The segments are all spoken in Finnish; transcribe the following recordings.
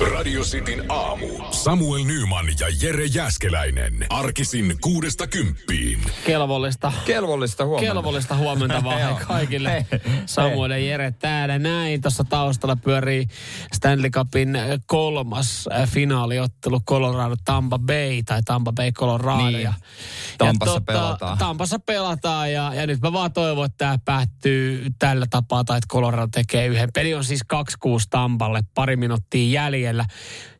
Radio Cityn aamu. Samuel Nyman ja Jere Jäskeläinen. Arkisin kuudesta kymppiin. Kelvollista. Kelvollista huomenta. Kelvollista huomenta vaan kaikille. Hei. Samuel ja Jere täällä näin. Tuossa taustalla pyörii Stanley Cupin äh, kolmas äh, finaaliottelu Colorado Tampa Bay tai Tampa Bay Colorado. Niin. Ja, Tampassa ja pelataan. Tampassa pelataan ja, ja nyt mä vaan toivon, että tämä päättyy tällä tapaa tai että Colorado tekee yhden. Peli on siis 2-6 Tampalle, pari minuuttia jäljellä.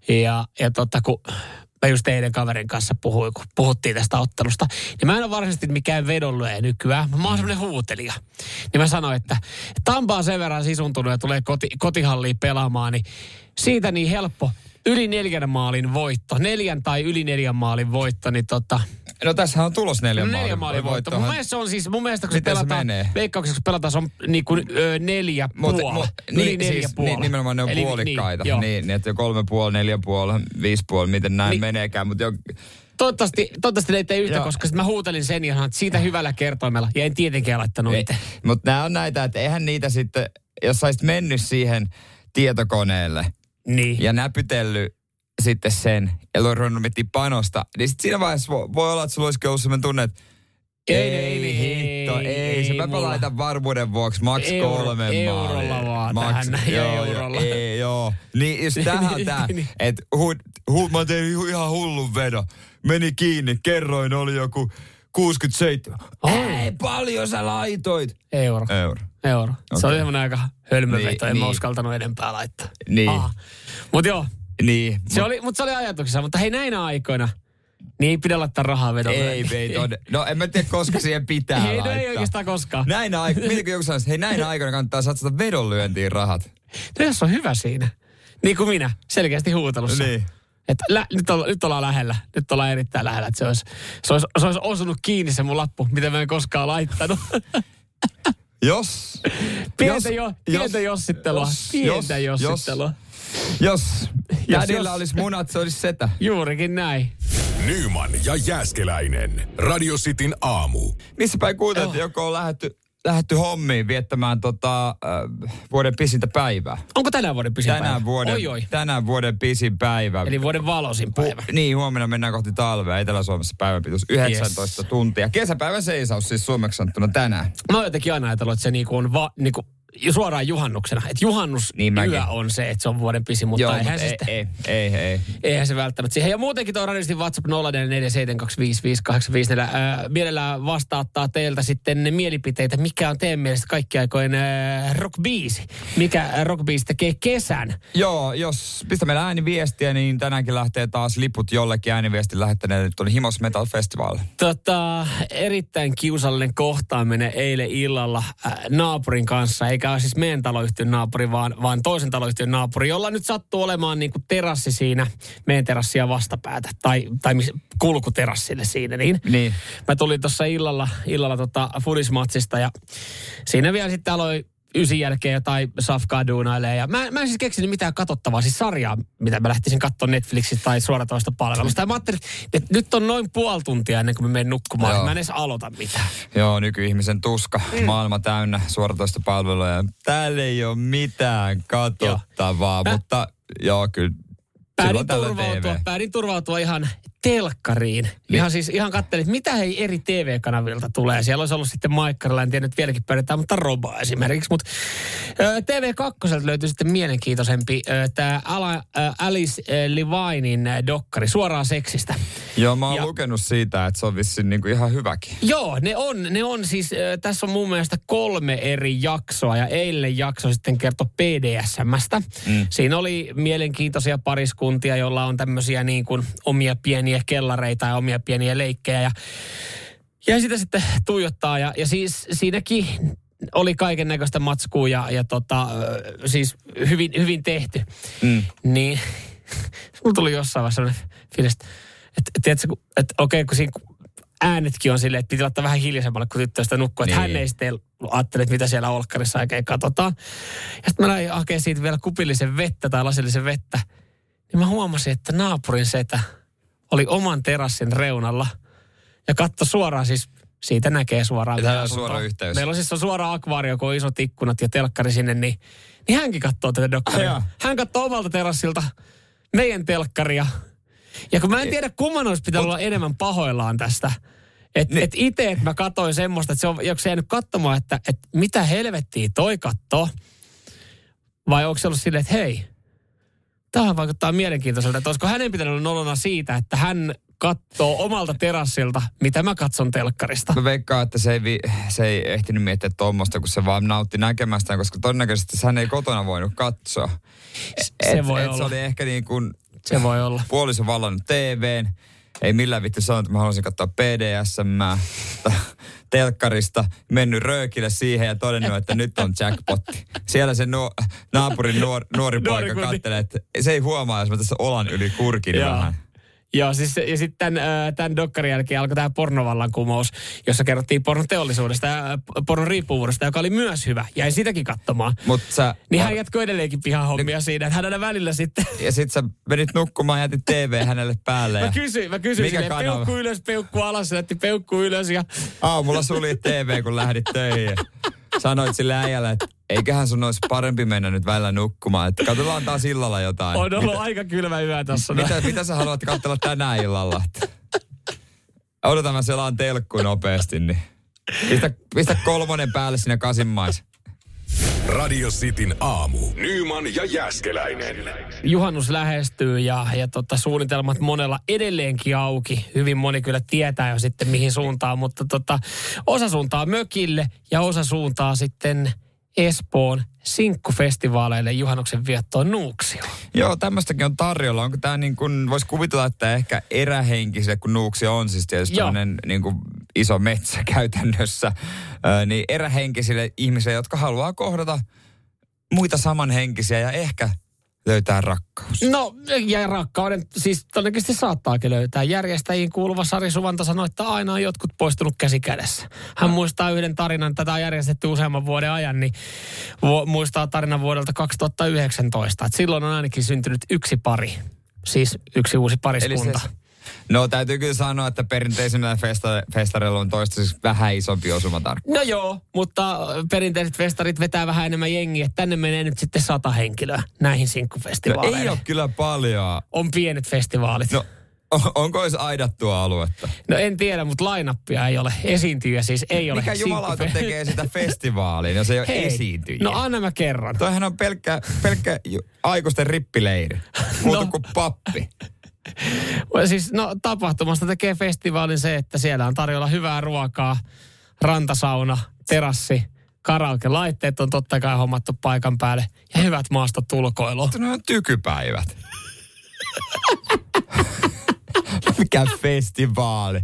Ja, ja totta, kun mä just teidän kaverin kanssa puhuin, kun puhuttiin tästä ottelusta, niin mä en ole varsinaisesti mikään vedonlyöjä nykyään. Mä oon semmoinen huutelija. Niin mä sanoin, että Tampa on sen verran sisuntunut ja tulee koti, kotihalliin pelaamaan, niin siitä niin helppo. Yli neljän maalin voitto, neljän tai yli neljän maalin voitto, niin tota, No tässä on tulos neljä No maalin, maalin voitto. Mun mielestä se on siis, mun mielestä kun Miten se pelataan, veikkauksessa kun pelataan, se on niin kuin ö, neljä Mut, puoli. mut, Yli niin, neljä siis, puoli. niin, nimenomaan ne on Eli- puolikkaita. Niin, Niin, niin, että kolme puoli, neljä puoli, viisi puoli, miten näin Niin. meneekään. Mutta jo, Toivottavasti, toivottavasti ne ei tee yhtä, Joo. koska sit mä huutelin sen että siitä hyvällä kertoimella. Ja en tietenkään laittanut itse. mutta nämä on näitä, että eihän niitä sitten, jos saisit mennyt siihen tietokoneelle Niin. ja näpytellyt sitten sen ja ruvennut miettimään panosta, niin sit siinä vaiheessa voi, voi olla, että sulla olisi ollut sellainen tunne, että Ei, ei, ei, hitto, ei, ei se mä laitan varmuuden vuoksi maks Euro- kolme eurolla maalia. vaan tähän näin, joo, eurolla. Joo, ei, joo. Niin just tähän on tää, Niin. että hu, hu, mä tein ihan hullun vedon. Meni kiinni, kerroin oli joku 67. Oi. Ei, paljon sä laitoit. Euro. Euro. Euro. Se Okei. oli semmoinen aika hölmö Niin. En mä niin. uskaltanut enempää laittaa. Niin. Mutta joo, Niin. se oli, mutta se oli ajatuksessa. Mutta hei näinä aikoina, niin ei pidä laittaa rahaa vedon. ei, ei tod- No en mä tiedä, koska siihen pitää Ei, no laittaa. ei oikeastaan koskaan. Näinä aikoina, miten joku sanoisi, hei näinä aikoina kannattaa satsata vedonlyöntiin rahat. No jos on hyvä siinä. Niin kuin minä, selkeästi huutelussa. Niin. Että lä- nyt, olla, nyt ollaan lähellä. Nyt ollaan erittäin lähellä. Että se olisi, se, olisi, se olisi osunut kiinni se mun lappu, mitä mä en koskaan laittanut. Jos, pientä, Jos- jo, pientä jos- jossittelua. jos- pientä jos- jossittelua. jos Jos- tädillä jos- olisi munat, se olisi setä. Juurikin näin. Nyman ja Jäskeläinen. Radio Cityn aamu. Missä päin kuuntelet, Joo. joko on lähetty, lähetty hommiin viettämään tota, äh, vuoden pisintä päivää? Onko tänään vuoden pisin Tänään päivä? vuoden, Oi, oi. tänään vuoden pisin päivä. Eli vuoden valoisin päivä. Niin, huomenna mennään kohti talvea. Etelä-Suomessa päivän pituus 19 Yes. tuntia. Kesäpäivän seisaus siis suomeksi sanottuna tänään. Mä oon jotenkin aina ajatellut, että se niinku on va, niinku, suoraan juhannuksena. Että juhannus Niin yö on se, että se on vuoden pisin, mutta Joo, eihän mutta se ei, sitten... ei, ei, ei. Eihän se välttämättä siihen. Ja muutenkin tuo radistin WhatsApp 0447255854. Äh, mielellään vastaattaa teiltä sitten ne mielipiteitä, mikä on teidän mielestä kaikki aikojen äh, rockbiisi. Mikä rockbiisi tekee kesän. Joo, jos pistä meillä ääniviestiä, niin tänäänkin lähtee taas liput jollekin ääniviestin lähettäneelle tuonne Himos Metal Festival. Tota, erittäin kiusallinen kohtaaminen eilen illalla äh, naapurin kanssa, eikä ole siis meidän taloyhtiön naapuri, vaan, vaan toisen taloyhtiön naapuri, jolla nyt sattuu olemaan niin kuin terassi siinä, meidän terassia vastapäätä, tai, tai kulkuterassille siinä, niin, Niin. mä tulin tuossa illalla, illalla tota fudismatsista ja siinä vielä sitten aloin ysin jälkeen jotain safkaa duunailee. Ja mä, mä en siis keksinyt mitään katsottavaa, siis sarjaa, mitä mä lähtisin katsomaan Netflixistä tai suoratoista palvelusta. Ja mä ajattelin, että nyt on noin puoli tuntia ennen kuin mä menen nukkumaan. Joo. Mä en edes aloita mitään. Joo, nykyihmisen tuska. Mm. Maailma täynnä suoratoista palveluja. Täällä ei ole mitään katsottavaa, Mä- mutta joo, kyllä. Päädin turvautua, päädin turvautua ihan telkkariin. Niin. Ihan siis ihan kattelin, että mitä hei eri TV-kanavilta tulee. Siellä olisi ollut sitten Maikkarilla, en tiedä nyt vieläkin pärjätään, mutta Roba esimerkiksi. Mutta TV2 löytyy sitten mielenkiintoisempi tämä Alice Levinein dokkari, suoraan seksistä. Joo, mä oon Ja- lukenut siitä, että se on vissiin niinku ihan hyväkin. Joo, ne on, ne on siis, äh, tässä on mun mielestä kolme eri jaksoa ja eilen jakso sitten kertoi PDSMstä. Mm. Siinä oli mielenkiintoisia pariskuntia, joilla on tämmöisiä niin kuin omia pieniä kellareita ja omia pieniä leikkejä ja, ja sitä sitten tuijottaa ja, ja siis siinäkin oli kaiken näköistä matskua ja, ja tota, siis hyvin, hyvin tehty. Mm. Niin mulla tuli jossain vaiheessa sellainen fiilis, että, että, tiedätkö, kun- että okei, kun siinä äänetkin on silleen, että piti ottaa vähän hiljaisemmalle, kun tyttö sitä nukkuu. Että Niin. hän ei sitten ajattele, että mitä siellä olkkarissa oikein katsotaan. Ja sitten mä lähdin hakemaan siitä vielä kupillisen vettä tai lasillisen vettä. Niin mä huomasin, että naapurin setä oli oman terassin reunalla ja katto suoraan siis siitä näkee suoraan. Meidän on suora yhteys. Meillä on siis on suora akvaario, kun on isot ikkunat ja telkkari sinne, niin, niin hänkin katsoo tätä dokkaria. Jaa. Hän katsoo omalta terassilta meidän telkkaria. Ja kun mä en tiedä, kumman olisi pitänyt olla enemmän pahoillaan tästä. Että Niin. et itse, että mä katsoin semmoista, että se on, onko se jäänyt katsomaan, että, että mitä helvettiä toi katto. Vai onko se ollut silleen, että hei, tämähän vaikuttaa mielenkiintoiselta. Että olisiko hänen pitänyt olla nolona siitä, että hän katsoo omalta terassilta, mitä mä katson telkkarista. Mä veikkaan, että se ei, vi, se ei ehtinyt miettiä tuommoista, kun se vaan nautti näkemästään, koska todennäköisesti hän ei kotona voinut katsoa. Se voi et olla. Se oli ehkä niin kuin Se voi olla. puoliso vallannut TVn. Ei millään vittu sanonut, että mä haluaisin katsoa PDSM telkkarista, mennyt röökille siihen ja todennut, että nyt on jackpotti. Siellä se nuo, naapurin nuor, nuori Nuori poika kattelee, että se ei huomaa, jos mä tässä olan yli kurkin vähän. Joo, siis, ja sitten tämän, tämän dokkarin jälkeen alkoi tämä pornovallankumous, jossa kerrottiin pornoteollisuudesta ja pornon riippuvuudesta, joka oli myös hyvä. Jäin sitäkin katsomaan. Mut sä, Niin hän jatkoi edelleenkin pihahommia siinä, että hän aina välillä sitten... ja sit sä menit nukkumaan ja jätit TV hänelle päälle. Mä Ja kysyin, mä kysyin Mikä silleen, kanava? peukku ylös, peukku alas, näytti peukku ylös ja aamulla suli TV, kun lähdit töihin. Sanoit sille äijälle, että eiköhän sun olisi parempi mennä nyt välillä nukkumaan. Että katsotaan taas illalla jotain. on ollut aika kylmä yö tässä. Mitä, mitä sä haluat katsella tänään illalla? Odotan mä selaan telkkuun nopeasti, niin pistä, pistä kolmonen päälle sinne kasinmais. Radio Cityn aamu. Nyman ja Jäskeläinen. Juhannus lähestyy ja, ja tota, suunnitelmat monella edelleenkin auki. Hyvin moni kyllä tietää jo sitten mihin suuntaan, mutta tota, osa suuntaa mökille ja osa suuntaa sitten Espoon sinkkufestivaaleille juhannuksen viettoon Nuuksio. Joo, tämmöistäkin on tarjolla. Onko tämä niin kuin, voisi kuvitella, että ehkä erähenkiselle, kun Nuuksia on siis tietysti tämmöinen niin kuin iso metsä käytännössä, niin erähenkisille ihmisille, jotka haluaa kohdata muita samanhenkisiä ja ehkä löytää rakkaus. No, ja rakkauden, siis todennäköisesti saattaakin löytää. Järjestäjiin kuuluva Sari Suvanta sanoi, että aina on jotkut poistunut käsi kädessä. Hän muistaa yhden tarinan, tätä on järjestetty useamman vuoden ajan, niin vu- muistaa tarinan vuodelta 2019. Että silloin on ainakin syntynyt yksi pari, siis yksi uusi pariskunta. se- No täytyy kyllä sanoa, että perinteisellä festa- festareilla on toistaiseksi vähän isompi osumatarkkuus. No joo, mutta perinteiset festarit vetää vähän enemmän jengiä. että Tänne menee nyt sitten sata henkilöä näihin No, sinkkufestivaaleihin. ei ole kyllä paljon. On pienet festivaalit. No, onko edes aidattua aluetta? No en tiedä, mutta lainappia ei ole. Esiintyjä siis ei ole. Mikä jumalauta tekee sitä festivaalia, jos ei ole Hei, esiintyjiä? No anna mä kerran. Toihan on pelkkä, pelkkä aikuisten rippileiri. Muuta No. kuin pappi. Siis no tapahtumasta tekee festivaalin se, että siellä on tarjolla hyvää ruokaa, rantasauna, terassi, karaoke-laitteet on totta kai hommattu paikan päälle ja hyvät maastot ulkoilu. Ne on tykypäivät. Mikä festivaali?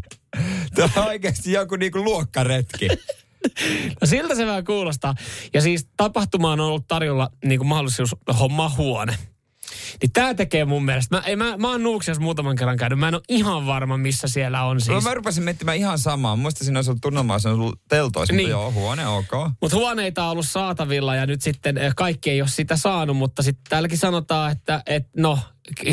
Tämä on oikeasti joku niinku luokkaretki. No siltä se vähän kuulostaa. Ja siis tapahtumaan on ollut tarjolla niin kuin mahdollisuus hommaa huone. Niin tämä tekee mun mielestä. Mä, ei, mä, mä oon Nuuksias muutaman kerran käynyt. Mä en ole ihan varma, missä siellä on No siis. mä rupesin miettimään ihan samaa. Muista siinä olisi ollut tunnelmaa, olisi ollut teltoissa, Niin. mutta joo, huone ok. Mutta huoneita on ollut saatavilla ja nyt sitten eh, kaikki ei ole sitä saanut, mutta sitten täälläkin sanotaan, että et, no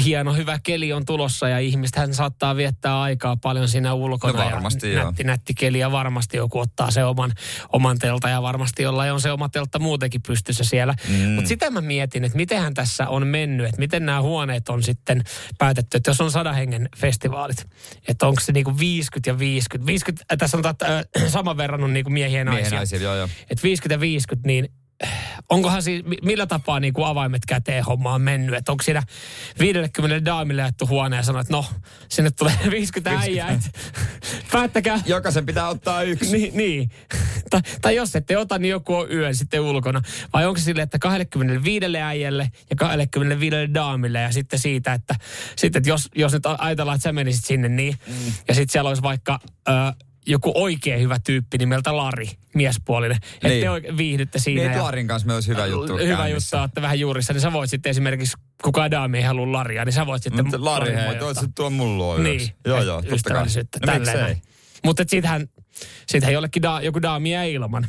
hieno hyvä keli on tulossa ja ihmistähän saattaa viettää aikaa paljon siinä ulkona. No varmasti, ja joo. nätti, nätti keli ja varmasti joku ottaa se oman, oman telta ja varmasti jollain on se oma teltta muutenkin pystyssä siellä. Mm. Mutta sitä mä mietin, että mitenhän tässä on mennyt, että miten nämä huoneet on sitten päätetty, että jos on sadan hengen festivaalit, että onko se niinku 50 ja 50. 50 äh, tässä on äh, saman verran on niinku miehiä ja naisia. Miehen naisia, joo joo. Et 50 ja 50, niin onkohan siis, mi- millä tapaa niin kuin avaimet käteen homma on mennyt? Että onko siinä 50 daamille jaettu huone ja sanoo, että no, sinne tulee 50 äijää, että päättäkää. Jokaisen pitää ottaa yksi. Niin, niin. tai, tai jos ette ota, niin joku on yön sitten ulkona. Vai onko se silleen, että 25 äijälle ja 25 daamille ja sitten siitä, että, sitten, että jos, jos nyt ajatellaan, että sä menisit sinne niin, mm. ja sitten siellä olisi vaikka... Ö, joku oikein hyvä tyyppi nimeltä Lari, miespuolinen. Että Niin. te oike- viihdytte siinä. Niin, ja- Larin kanssa olisi hyvä juttu Hyvä käynnissä. juttu, että vähän juurissa. Niin sä voit sitten esimerkiksi, kukaan daami ei halua Laria, niin sä voit sitten... Mutta Lari, hei, toit se tuo mun luo Niin. Joo, joo, totta kai. No miksei? Mutta siitähän, siitähän jollekin da, joku daami jää ilman.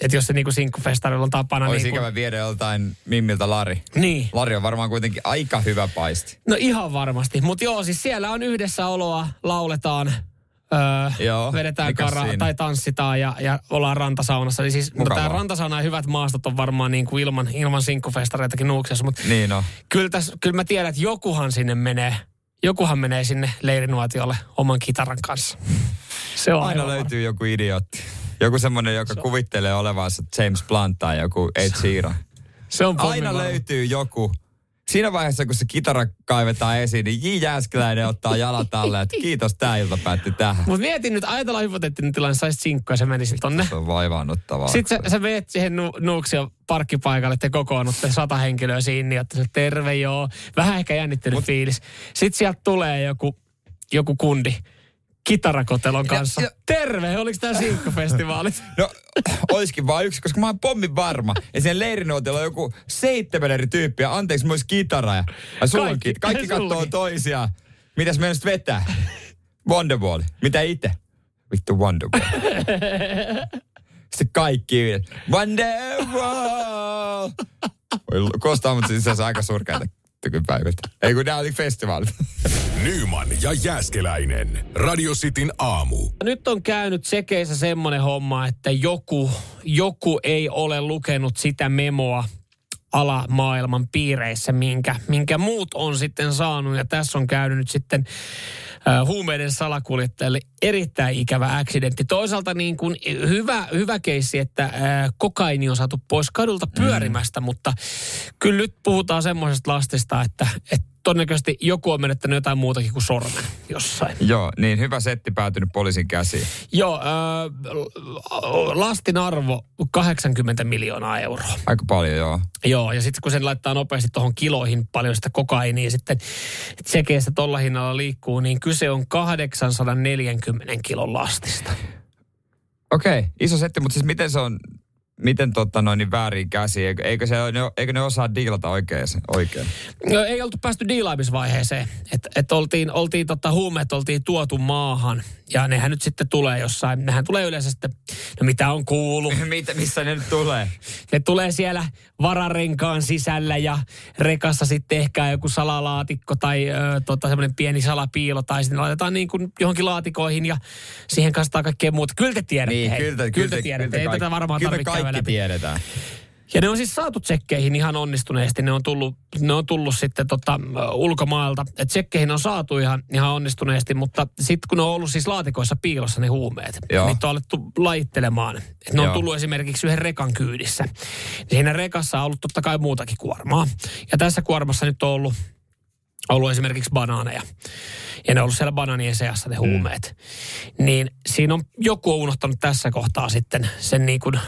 Että jos se niinku sinkkufestarilla on tapana Olisi niinku... ikävä viedä joltain Mimmiltä Lari. Niin. Lari on varmaan kuitenkin aika hyvä paisti. No ihan varmasti. Mutta joo, siis siellä on yhdessäoloa, lauletaan, Öö, Joo, vedetään kara, siinä? tai tanssitaan ja, ja ollaan rantasaunassa. Eli siis no, Mukavaa. tämä rantasauna ja hyvät maastot on varmaan niin kuin ilman, ilman sinkkufestareitakin nuuksessa, mutta Niin on. kyllä, täs, kyllä mä tiedän, että jokuhan sinne menee, jokuhan menee sinne leirinuotiolle oman kitaran kanssa. Se on Aina löytyy joku idiootti. Joku semmoinen, joka kuvittelee olevansa James Blunt tai joku Ed Sheeran. Se on Aina varma. löytyy joku. Siinä vaiheessa, kun se kitara kaivetaan esiin, niin J. Jääskeläinen ottaa jalat alle, että kiitos, tämä ilta päättyi tähän. Mutta mietin nyt, ajatellaan hypoteettinen tilanne, saisit sinkkoa ja se menisi tonne. Se on vaivaannuttavaa. Sitten sä, sä meet siihen nu, Nuuksio parkkipaikalle, te kokoonnutte sata henkilöä siinä, ja se terve joo. Vähän ehkä jännittynyt Mut, fiilis. Sitten sieltä tulee joku, joku kundi kitarakotelon kanssa. ja- terve, oliko tämä sinkkofestivaali? No, olisikin vaan yksi, koska mä oon pommin varma. Ja sen leirinuotilla on joku seitsemän eri tyyppiä. Anteeksi, myös kitara. Ja, ja Kaikki. Kaikki katsoo toisiaan. Mitäs meidän vetää? Wonderwall. Mitä itse? Vittu Wonderwall. Sitten kaikki. Wonderwall. Voi kostaa mut se aika surkeita tykypäivät. Ei kun nää oli festivaalit. Nyman ja Jääskeläinen. Radio Cityn aamu. Nyt on käynyt sekeissä semmoinen homma, että joku, joku ei ole lukenut sitä memoa alamaailman piireissä, minkä, minkä muut on sitten saanut. Ja tässä on käynyt nyt sitten huumeiden salakuljettajille erittäin ikävä accidentti. Toisaalta niin kuin hyvä, hyvä keissi, että kokaini on saatu pois kadulta pyörimästä, mm. mutta kyllä nyt puhutaan semmoisesta lastista, että, että todennäköisesti joku on menettänyt jotain muutakin kuin sormen jossain. Joo, niin hyvä setti päätynyt poliisin käsiin. Joo, äh, lastin arvo 80 miljoonaa euroa. Aika paljon, joo. Joo, ja sitten kun sen laittaa nopeasti tuohon kiloihin paljon sitä kokainia, ja sitten tsekeistä tuolla hinnalla liikkuu, niin kyse on 840 kilon lastista. Okei, okay, iso setti, mutta siis miten se on, miten totta noin niin väärin käsi, eikö, eikö, se, eikö ne osaa diilata oikein? oikein? No, ei oltu päästy diilaamisvaiheeseen. Että et oltiin, oltiin tota, huumeet oltiin tuotu maahan. Ja nehän nyt sitten tulee jossain, nehän tulee yleensä sitten, no mitä on kuullut. Mitä, missä ne nyt tulee? Ne tulee siellä vararenkaan sisällä ja rekassa sitten ehkä joku salalaatikko tai ö, tota, semmoinen pieni salapiilo tai sitten laitetaan niin kuin johonkin laatikoihin ja siihen kastaa kaikkea muuta. Kyllä te tiedätte. Niin, hei. kyllä, te- kyllä kyllä, te te- tiedätte. kyllä te Ei kaikki- tätä varmaan tarvitse kaikki läpi. tiedetään. Ja ne on siis saatu tsekkeihin ihan onnistuneesti. Ne on tullut, ne on tullut sitten tota, ulkomailta. Et tsekkeihin on saatu ihan, ihan onnistuneesti, mutta sitten kun ne on ollut siis laatikoissa piilossa ne huumeet, Joo. niitä on alettu lajittelemaan. Et ne on Joo. tullut esimerkiksi yhden rekan kyydissä. Siinä rekassa on ollut totta kai muutakin kuormaa. Ja tässä kuormassa nyt on ollut, ollut esimerkiksi banaaneja. Ja ne on ollut siellä banaanien seassa ne huumeet. Niin siinä on joku on unohtanut tässä kohtaa sitten sen niin kuin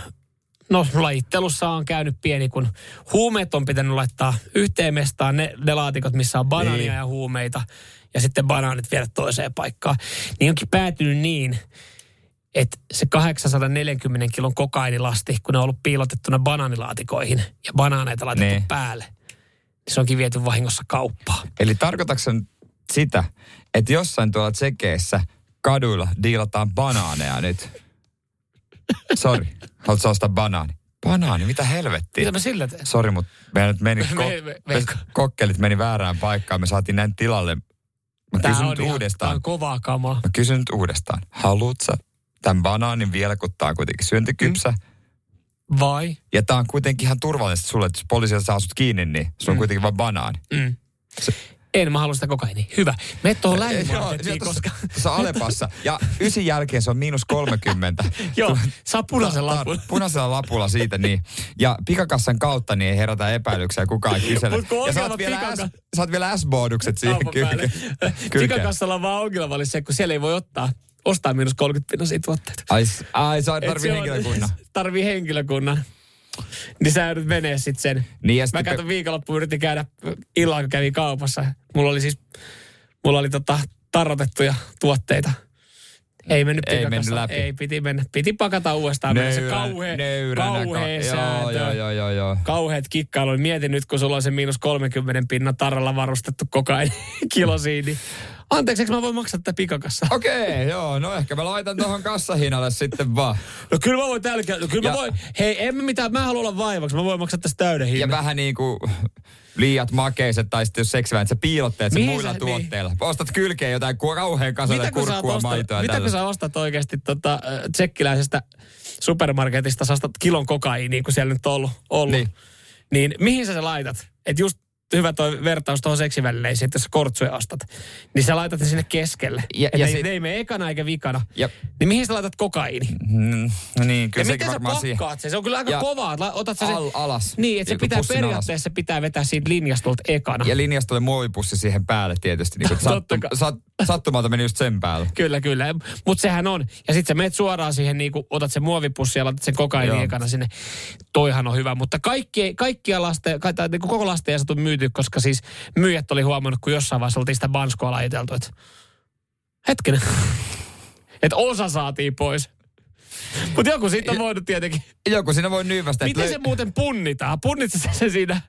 No lajittelussa on käynyt pieni, kun huumeet on pitänyt laittaa yhteen mestaan ne, ne laatikot, missä on banaania Niin. ja huumeita, ja sitten banaanit viedä toiseen paikkaan. Niin onkin päätynyt niin, että se 840 kilon kokainilasti, kun ne on ollut piilotettuna banaanilaatikoihin ja banaaneita laitettu Niin. päälle, niin se onkin viety vahingossa kauppaan. Eli tarkoitatko sitä, että jossain tuolla tsekeissä kaduilla diilataan banaaneja nyt? Sori, haluatko ostaa banaani? Banaani, mitä helvettiä? Mitä mä sillä teen? Sori, mutta meidän nyt meni, Me- me- me, Veikko. kokkelit meni väärään paikkaan. Me saatiin näin tilalle. Mä Tää kysyn on, nyt ihan, tää uudestaan. on kovaa kamaa. Mä kysyn nyt uudestaan. Haluatko tämän banaanin vielä, kun tää on kuitenkin syöntikypsä? Mm. Vai? Ja tää on kuitenkin ihan turvallista sulle, että jos poliisi saa sut kiinni, niin se on mm. kuitenkin vaan banaani. Mm. Se- En mä halua sitä kokainia. Hyvä. Me tuohon lähimarkettiin, koska... Tuossa Alepassa. Ja ysin jälkeen se on miinus 30. Joo, saa punaisen lapun. Punaisella lapulla siitä, niin. Ja pikakassan kautta niin ei herätä epäilyksiä, kukaan ei kysele. Mut kun Ja saat vielä, S, saat vielä S-bonukset siihen kylkeen. Pikakassalla on vaan ongelma oli se, kun siellä ei voi ottaa, ostaa miinus 30 pinnasia tuotteita. Ai, ai sä tarvii henkilökunnan. Tarvii henkilökunnan. Niin sä joudut menee sit sen. Niin ja Mä katson viikonloppuun yritin käydä illalla, kun kävin kaupassa. Mulla oli siis, mulla oli tota tarrotettuja tuotteita. Ei mennyt Ei mennyt läpi. Ei, piti mennä. Piti pakata uudestaan. Mennä se kauhea, kauhea ka- sääntö. Joo, joo, joo, joo, kauheat kikkailu. Mietin nyt, kun sulla on se miinus 30 pinnan tarralla varustettu koko ajan kilo siinä, niin Anteeksi, mä voin maksaa tätä pikakassa? Okei, okay, joo, no ehkä mä laitan tuohon kassahinnalle sitten vaan. No kyllä mä voin täällä No kyllä ja, mä voin. Hei, en mä mitään, mä haluan olla vaivaksi. Mä voin maksaa tästä täyden hinnan. Ja vähän niin kuin liiat makeiset tai sitten jos seksiväin, että sä piilotteet sen muilla sä, niin. tuotteilla. Niin. Ostat kylkeen jotain kauhean kasoja kurkkua, ostat, maitoa. Mitä kun sä ostat oikeasti tota, tsekkiläisestä supermarketista, sä ostat kilon kokaiiniä, kun siellä nyt on ollut. ollut. Niin. niin mihin sä se laitat? Että just hyvä toi vertaus tuohon seksivälineisiin, että jos kortsuja ostat, niin sä laitat ne sinne keskelle. Ja, ja sit... ne ei mene ekana eikä vikana. Ja. Niin mihin sä laitat kokaiini? Mm, no niin, kyllä ja miten sä pakkaat se? Se on kyllä aika ja kovaa. Otat sä Al, alas. Niin, että se pitää periaatteessa alas. pitää vetää siitä linjastolta ekana. Ja linjastolle muovipussi siihen päälle tietysti. Niin sattu, sat, sattumalta meni just sen päälle. Kyllä, kyllä. Mutta sehän on. Ja sitten sä menet suoraan siihen, niin kun otat sen muovipussi ja laitat sen kokaiini ekana sinne. Toihan on hyvä. Mutta kaikki, kaikkia lasten, tai niin koko lasten ei saatu myyty, koska siis myyjät oli huomannut, kun jossain vaiheessa oltiin sitä banskoa lajiteltu, että hetkinen, että osa saatiin pois. Mutta joku siitä on voinut tietenkin. Joku siinä voi nyyvästä. Miten se muuten punnitaan? Punnitse se siinä?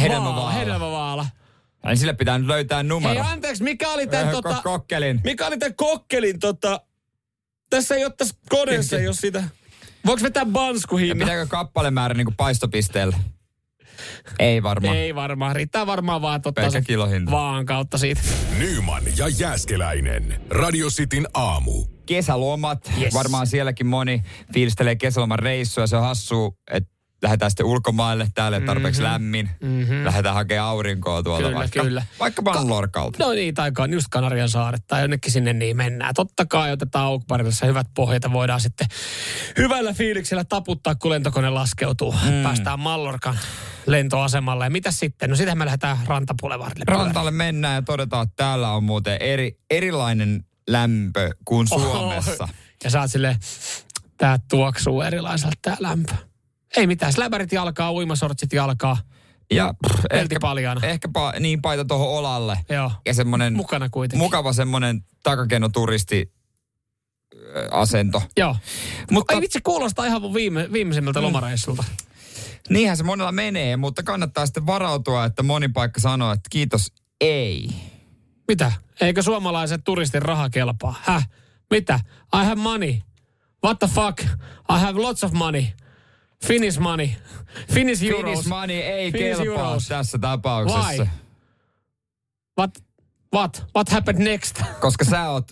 Hedelmävaala. Hedelmävaala. Niin sille pitää nyt löytää numero. Hei anteeksi, mikä oli tämän tota... Kokkelin. Mikä oli tämän kokkelin tota... Tässä ei ole tässä koneessa, jos sitä... Voiko vetää banskuhinnan? Pitääkö kappalemäärä niin paistopisteellä? Ei varmaan. Ei varmaan. Riittää varmaan vaan totta vaan kautta siitä. Nyman ja Jääskeläinen. Radio Cityn aamu. Kesälomat. Yes. Varmaan sielläkin moni fiilistelee kesäloman reissua. Se on hassu, että lähdetään sitten ulkomaille, täällä mm-hmm. tarpeeksi lämmin. Mm-hmm. Lähdetään hakemaan aurinkoa tuolta kyllä, vaikka, kyllä. vaikka Mallorcalta. No niin, tai just Kanarian saaret tai jonnekin sinne niin mennään. Totta kai otetaan Aukparilassa hyvät pohjat voidaan sitten hyvällä fiiliksellä taputtaa, kun lentokone laskeutuu. Mm. Päästään Mallorcan lentoasemalle. Ja mitä sitten? No sitten me lähdetään rantapulevarille. Rantalle mennään ja todetaan, että täällä on muuten eri, erilainen lämpö kuin Suomessa. Oho. Ja saat sille, tää tuoksuu erilaiselta tää lämpö. Ei mitään, släbärit jalkaa, uimasortsit jalkaa. Ja pff, ehkä, paljana. ehkä pa, niin paita tuohon olalle. Joo. Ja semmonen Mukana kuitenkin. mukava semmonen takakennoturisti asento. Joo. Mutta Ei vitsi, kuulostaa ihan viime, viimeisimmältä mm. lomareissulta. Niinhän se monella menee, mutta kannattaa sitten varautua, että moni paikka sanoo, että kiitos, ei. Mitä? Eikö suomalaiset turistin raha kelpaa? Häh? Mitä? I have money. What the fuck? I have lots of money. Finnish money. Finnish euros. Finnish money ei Finnish kelpaa euros. tässä tapauksessa. Why? What? What? What happened next? Koska sä oot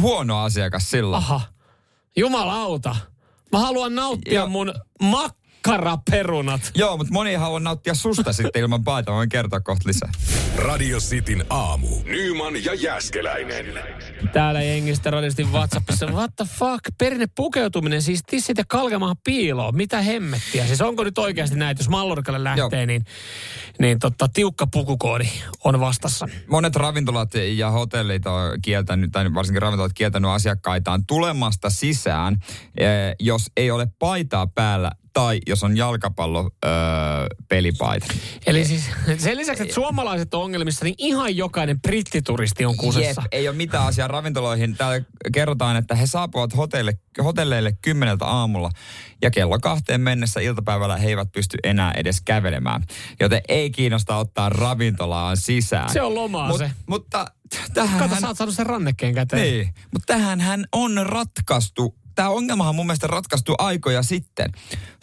huono asiakas silloin. Aha. Jumalauta. Mä haluan nauttia ja. mun mak karaperunat. Joo, mutta moni haluaa nauttia susta sitten ilman paita. Voin kertoa kohta lisää. Radio Cityn aamu. Nyman ja Jäskeläinen. Täällä jengistä radistin WhatsAppissa. What the fuck? Perinne pukeutuminen, siis tissit ja kalkemahan piiloon. Mitä hemmettiä? Siis onko nyt oikeasti näin, jos Mallorcalle lähtee, Joo. niin, niin totta, tiukka pukukoodi on vastassa. Monet ravintolat ja hotellit on kieltänyt, tai varsinkin ravintolat kieltänyt asiakkaitaan tulemasta sisään, eh, jos ei ole paitaa päällä tai jos on jalkapallo öö, pelipaita. Eli siis sen lisäksi, että suomalaiset on ongelmissa, niin ihan jokainen brittituristi on kusessa. Jep, ei ole mitään asiaa ravintoloihin. Täällä kerrotaan, että he saapuvat hotelle, hotelleille kymmeneltä aamulla ja kello kahteen mennessä iltapäivällä he eivät pysty enää edes kävelemään. Joten ei kiinnosta ottaa ravintolaan sisään. Se on lomaa Mut, se. Mutta tähän... Kato, sä oot saanut sen rannekkeen käteen. Niin, mutta tähän hän on ratkaistu tämä ongelmahan mun mielestä ratkaistu aikoja sitten.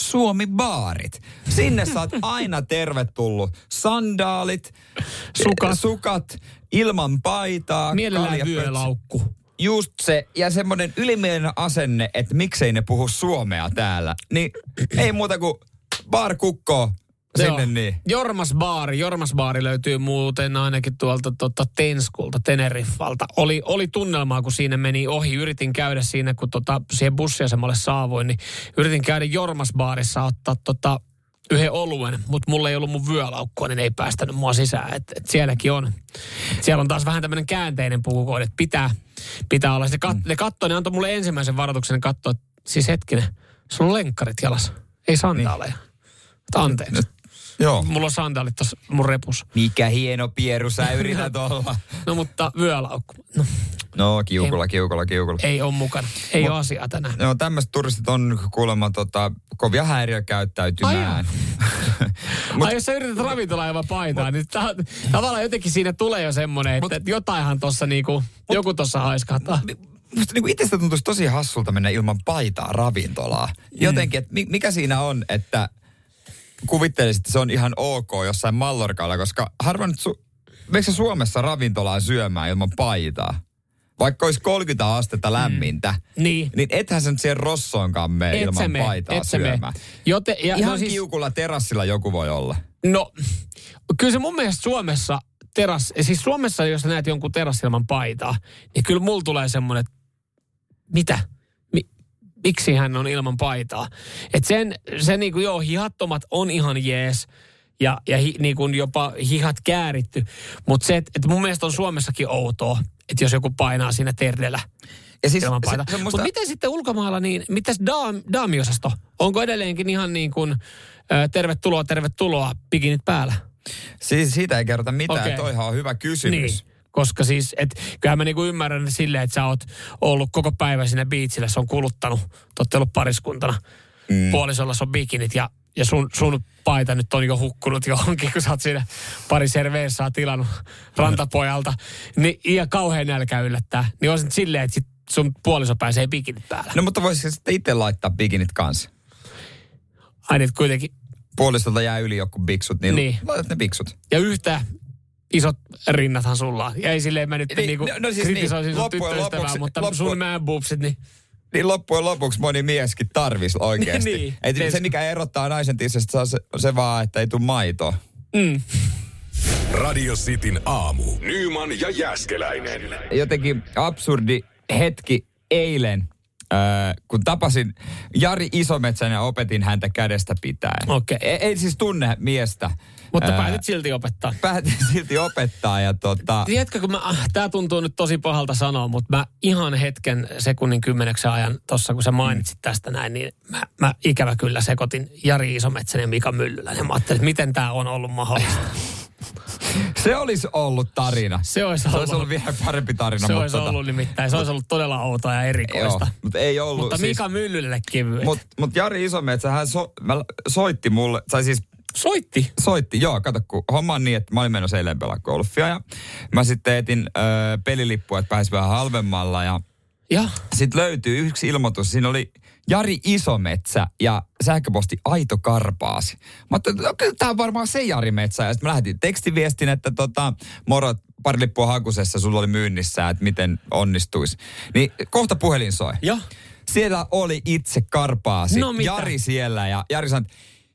Suomi-baarit. Sinne saat aina tervetullut. Sandaalit, sukat, sukat ilman paitaa. Mielellään vyölaukku. Just se, ja semmoinen ylimielinen asenne, että miksei ne puhu suomea täällä. Niin ei muuta kuin bar kukko, Sinne niin. Jormas Baari. Jormas Baari löytyy muuten ainakin tuolta tota, Tenskulta, Teneriffalta. Oli, oli tunnelmaa, kun siinä meni ohi. Yritin käydä siinä, kun tota, siihen bussiasemalle saavuin, niin yritin käydä Jormas Baarissa ottaa tota, yhden oluen, mutta mulla ei ollut mun vyölaukkua, niin ei päästänyt mua sisään. Et, et sielläkin on. Siellä on taas vähän tämmöinen käänteinen pukukoodi, että pitää, pitää olla. Ne, kat, mm. ne katsoi, ne antoi mulle ensimmäisen varoituksen, ne katsoi, että siis hetkinen, sulla on lenkkarit jalassa, ei sandaaleja. Niin. Anteeksi. Joo. Mulla on sandaalit tuossa mun repus. Mikä hieno pieru sä yrität olla. no mutta vyölaukku. No, No, kiukulla, kiukulla, kiukulla. Ei ole mukana. Ei ole asiaa tänään. Joo, tämmöiset turistit on kuulemma tota, kovia häiriökäyttäytymään. Mut, Ai jos sä yrität ravintola ilman paitaa, mut, niin ta- tavallaan jotenkin siinä tulee jo semmoinen, että mut, jotainhan tossa niinku, mut, joku tossa haiskahtaa. Musta niinku itsestä tuntuisi tosi hassulta mennä ilman paitaa ravintolaa. Mm. Jotenkin, että mikä siinä on, että kuvittelisit, että se on ihan ok jossain Mallorkalla, koska harvoin nyt su- Meikö Suomessa ravintolaa syömään ilman paitaa? Vaikka olisi 30 astetta lämmintä, mm. niin. niin ethän sen siihen rossoonkaan mene et ilman me, paitaa et syömään. Jote, ja, Ihan no siis, kiukulla terassilla joku voi olla. No, kyllä se mun mielestä Suomessa teras, siis Suomessa jos näet jonkun terassilman paitaa, niin kyllä mulla tulee semmoinen, että mitä? Mi, miksi hän on ilman paitaa? Että sen, se niinku joo, hihattomat on ihan jees ja, ja hi, niin kuin jopa hihat kääritty. Mutta se, että et mun mielestä on Suomessakin outoa, että jos joku painaa siinä terdellä. Ja siis, se, se musta... Mutta miten sitten ulkomailla, niin mitäs daam, daamiosasto? Onko edelleenkin ihan niin kuin tervetuloa, tervetuloa, pikinit päällä? Siis siitä ei kerrota mitään, okay. toihan on hyvä kysymys. Niin. Koska siis, et, kyllähän mä niinku ymmärrän silleen, että sä oot ollut koko päivä sinne biitsillä, se on kuluttanut, te ollut pariskuntana. Mm. Puolisolla on bikinit ja ja sun, sun paita nyt on jo hukkunut johonkin, kun sä oot siinä pari serveessaa tilannut rantapojalta, niin, ja kauhean nälkä yllättää, niin on sitten silleen, että sit sun puoliso pääsee bikinit päällä. No mutta voisiko sitten itse laittaa bikinit kanssa? Ai niin, kuitenkin. Puolisolta jää yli joku biksut, niin, niin. laitat ne biksut. Ja yhtä isot rinnathan sulla on. Ja ei silleen mä nyt niin, niinku no, no siis kritisoisin niin, sun tyttöystävää, mutta loppujen, sun man boobsit, niin niin loppujen lopuksi moni mieskin tarvis oikeasti. niin, ei, se, mikä erottaa naisen tissestä, se, se vaan, että ei tule maitoa. Mm. Radio Cityn aamu. Nyman ja Jäskeläinen. Jotenkin absurdi hetki eilen, äh, kun tapasin Jari Isometsän ja opetin häntä kädestä pitäen. Okay. Ei, ei siis tunne miestä. Mutta päätit silti opettaa. Päätin silti opettaa ja tota... Tiedätkö, kun mä, ah, tää tuntuu nyt tosi pahalta sanoa, mutta mä ihan hetken sekunnin kymmeneksen ajan tossa, kun sä mainitsit mm. tästä näin, niin mä, mä ikävä kyllä sekoitin Jari Isometsän ja Mika Myllylän. Ja mä ajattelin, että miten tämä on ollut mahdollista. Se olisi ollut tarina. Se olisi, se olisi ollut, vielä parempi tarina. Se olisi tota, ollut nimittäin. Se olisi ollut todella outoa ja erikoista. Joo, mutta ei ollut. Mutta Mika siis, Myllylle kevyet. Mutta mut Jari Isometsä, hän so, soitti mulle, tai siis Soitti? Soitti, joo. Kato, kun homma on niin, että mä olin menossa eilen pelaa golfia ja mä sitten etin ö, pelilippua, että pääsi vähän halvemmalla ja, ja. sitten löytyy yksi ilmoitus. Siinä oli Jari Isometsä ja sähköposti Aito Karpaasi. Mä ajattelin, tämä on varmaan se Jari Metsä. Ja sitten mä lähetin tekstiviestin, että tota, moro, pari lippua hakusessa, sulla oli myynnissä, että miten onnistuisi. Niin kohta puhelin soi. Ja. Siellä oli itse Karpaasi. No, Jari siellä ja Jari sanoi,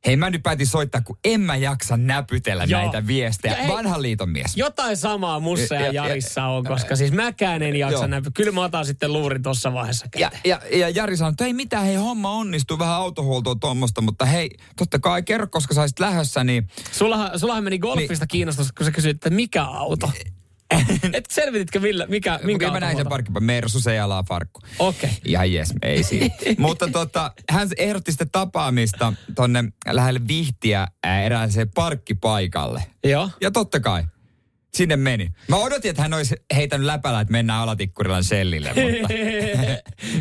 Hei mä nyt päätin soittaa, kun en mä jaksa näpytellä Joo. näitä viestejä. hei, Vanhan liiton mies. Jotain samaa mussa ja, ja Jarissa on, koska siis mäkään en jaksa näpytellä. Kyllä mä otan sitten luurin tuossa vaiheessa ja, ja, ja, Jari sanoi, että ei mitään, hei homma onnistuu, vähän autohuoltoa tuommoista, mutta hei, totta kai kerro, koska sä olisit lähdössä, niin... Sullahan, sullahan meni golfista niin, kiinnostus, kun sä kysyit, että mikä auto? Et selvititkö millä, mikä, minkä Mä näin sen parkkipä, Mersu se jalaa farkku. Okei. Okay. Ihan jes, ei siinä. Mutta tota, hän ehdotti sitten tapaamista tonne lähelle Vihtiä erääseen parkkipaikalle. Joo. Ja totta kai, sinne meni. Mä odotin, että hän olisi heitänyt läpällä, että mennään Alatikkurilan sellille. Mutta,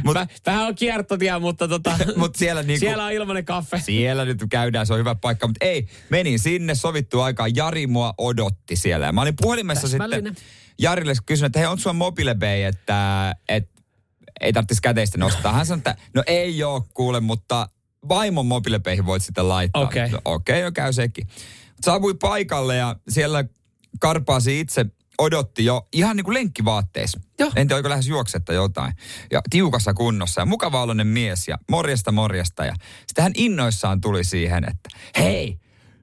mutta, Vähän on kiertotia, mutta tota, mut siellä, niinku, siellä on ilmainen kaffe. Siellä nyt käydään, se on hyvä paikka. Mutta ei, menin sinne sovittu aikaan. Jari mua odotti siellä. mä olin puhelimessa sitten Jarille kysynyt, että hei, on sulla mobile bay, että, että ei tarvitsisi käteistä nostaa. Hän sanoi, että no ei oo kuule, mutta vaimon mobiilepeihin voit sitten laittaa. Okei. Okay. No, Okei, okay, käy sekin. Saavui paikalle ja siellä Karpaasi itse odotti jo ihan niin kuin lenkkivaatteissa. Joo. En tiedä, oliko lähes juoksetta jotain. Ja tiukassa kunnossa ja mukava oloinen mies ja morjesta morjesta. Ja sitten hän innoissaan tuli siihen, että hei,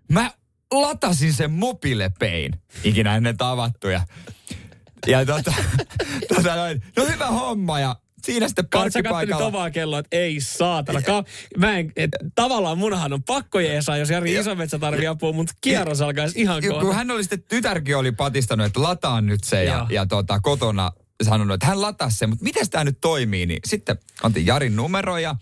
mä latasin sen mobilepein. Ikinä ennen tavattu ja, ja tota, tota noin, no hyvä homma ja siinä sitten parkkipaikalla. Sä kelloa, että ei saatana. Ka- mä en, et, tavallaan munhan on pakko jeesaa, jos Jari Isometsä tarvii apua, mutta kierros alkaisi ihan kohta. Kun hän oli sitten, tytärkin oli patistanut, että lataan nyt se ja, ja tota, kotona sanonut, että hän lataa se, mutta miten tämä nyt toimii, niin sitten antin Jarin numero ja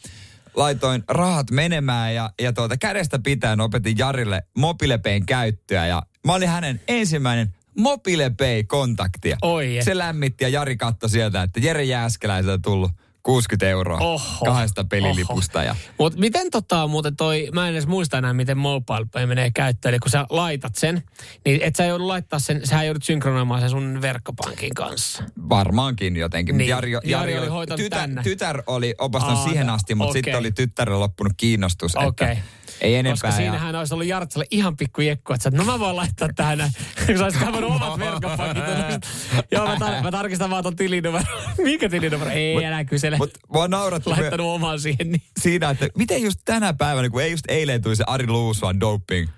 laitoin rahat menemään ja, ja tuota, kädestä pitäen opetin Jarille mobilepeen käyttöä ja mä olin hänen ensimmäinen Mobile Pay-kontaktia. Oi, et. Se lämmitti ja Jari katsoi sieltä, että Jere Jääskeläiseltä tullut 60 euroa Oho. kahdesta pelilipusta. Ja Mutta miten tota muuten toi, mä en edes muista enää, miten mobile pay menee käyttöön. Eli kun sä laitat sen, niin et sä joudu laittaa sen, sä joudut synkronoimaan sen sun verkkopankin kanssa. varmaankin jotenkin. Mut Niin. Jari, Jari oli hoitanut tytär, tänne. tytär oli opastanut Aa, siihen asti, mutta okei. sitten oli tyttärellä loppunut kiinnostus, Okei. että ei enempää. Koska ja- siinähän olisi ollut Jartsalle ihan pikku jekku, että sä, no mä voin laittaa tähän näin. Kun sä olisit käydä omat verkkopankit. Joo, mä, tar- mä tarkistan vaan ton tilinumero. Mikä tilinumero? Ei, älä kysele. Mutta mua nauratti myö- Laittanut oman siihen. Niin. siinä, että miten just tänä päivänä, kun ei just eilen tuli se Ari Luusvan doping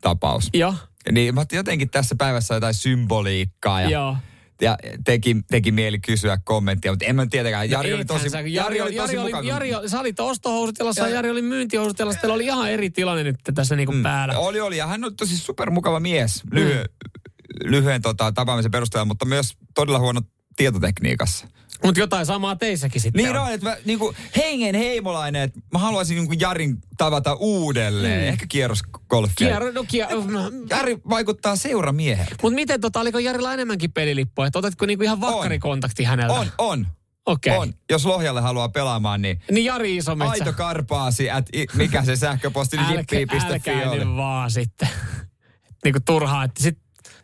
tapaus. Joo, Niin mä jotenkin tässä päivässä jotain symboliikkaa ja, joo. Ja teki, teki mieli kysyä kommenttia, mutta en mä tietenkään. Jari No oli tosi, sä, kun Jari, oli tosi Jari, oli, Jari, sä olit ja Ja- Jari oli myyntihousut jalassa. Teillä oli ihan eri tilanne nyt tässä niinku päällä. Oli, oli. Ja hän on tosi supermukava mies lyhy, Mm. lyhyen tota, tapaamisen perusteella, mutta myös todella huono tietotekniikassa. Mutta jotain samaa teissäkin sitten Niin on, että mä, niinku, hengen heimolainen, että mä haluaisin niinku Jarin tavata uudelleen. Mm. Ehkä kierrosgolfia. Kier, no, kier, Jari vaikuttaa seuramieheltä. Mutta miten tota, oliko Jarilla enemmänkin pelilippua? Että otatko niinku ihan vakkarikontakti häneltä? On, on, Okei. on. Jos Lohjalle haluaa pelaamaan, niin Niin Jari Isometsä. Aito Karpaasi, at, i- mikä se sähköposti, älkä, jippi.fi älkää nyt vaan sitten. niinku turhaa, että sit...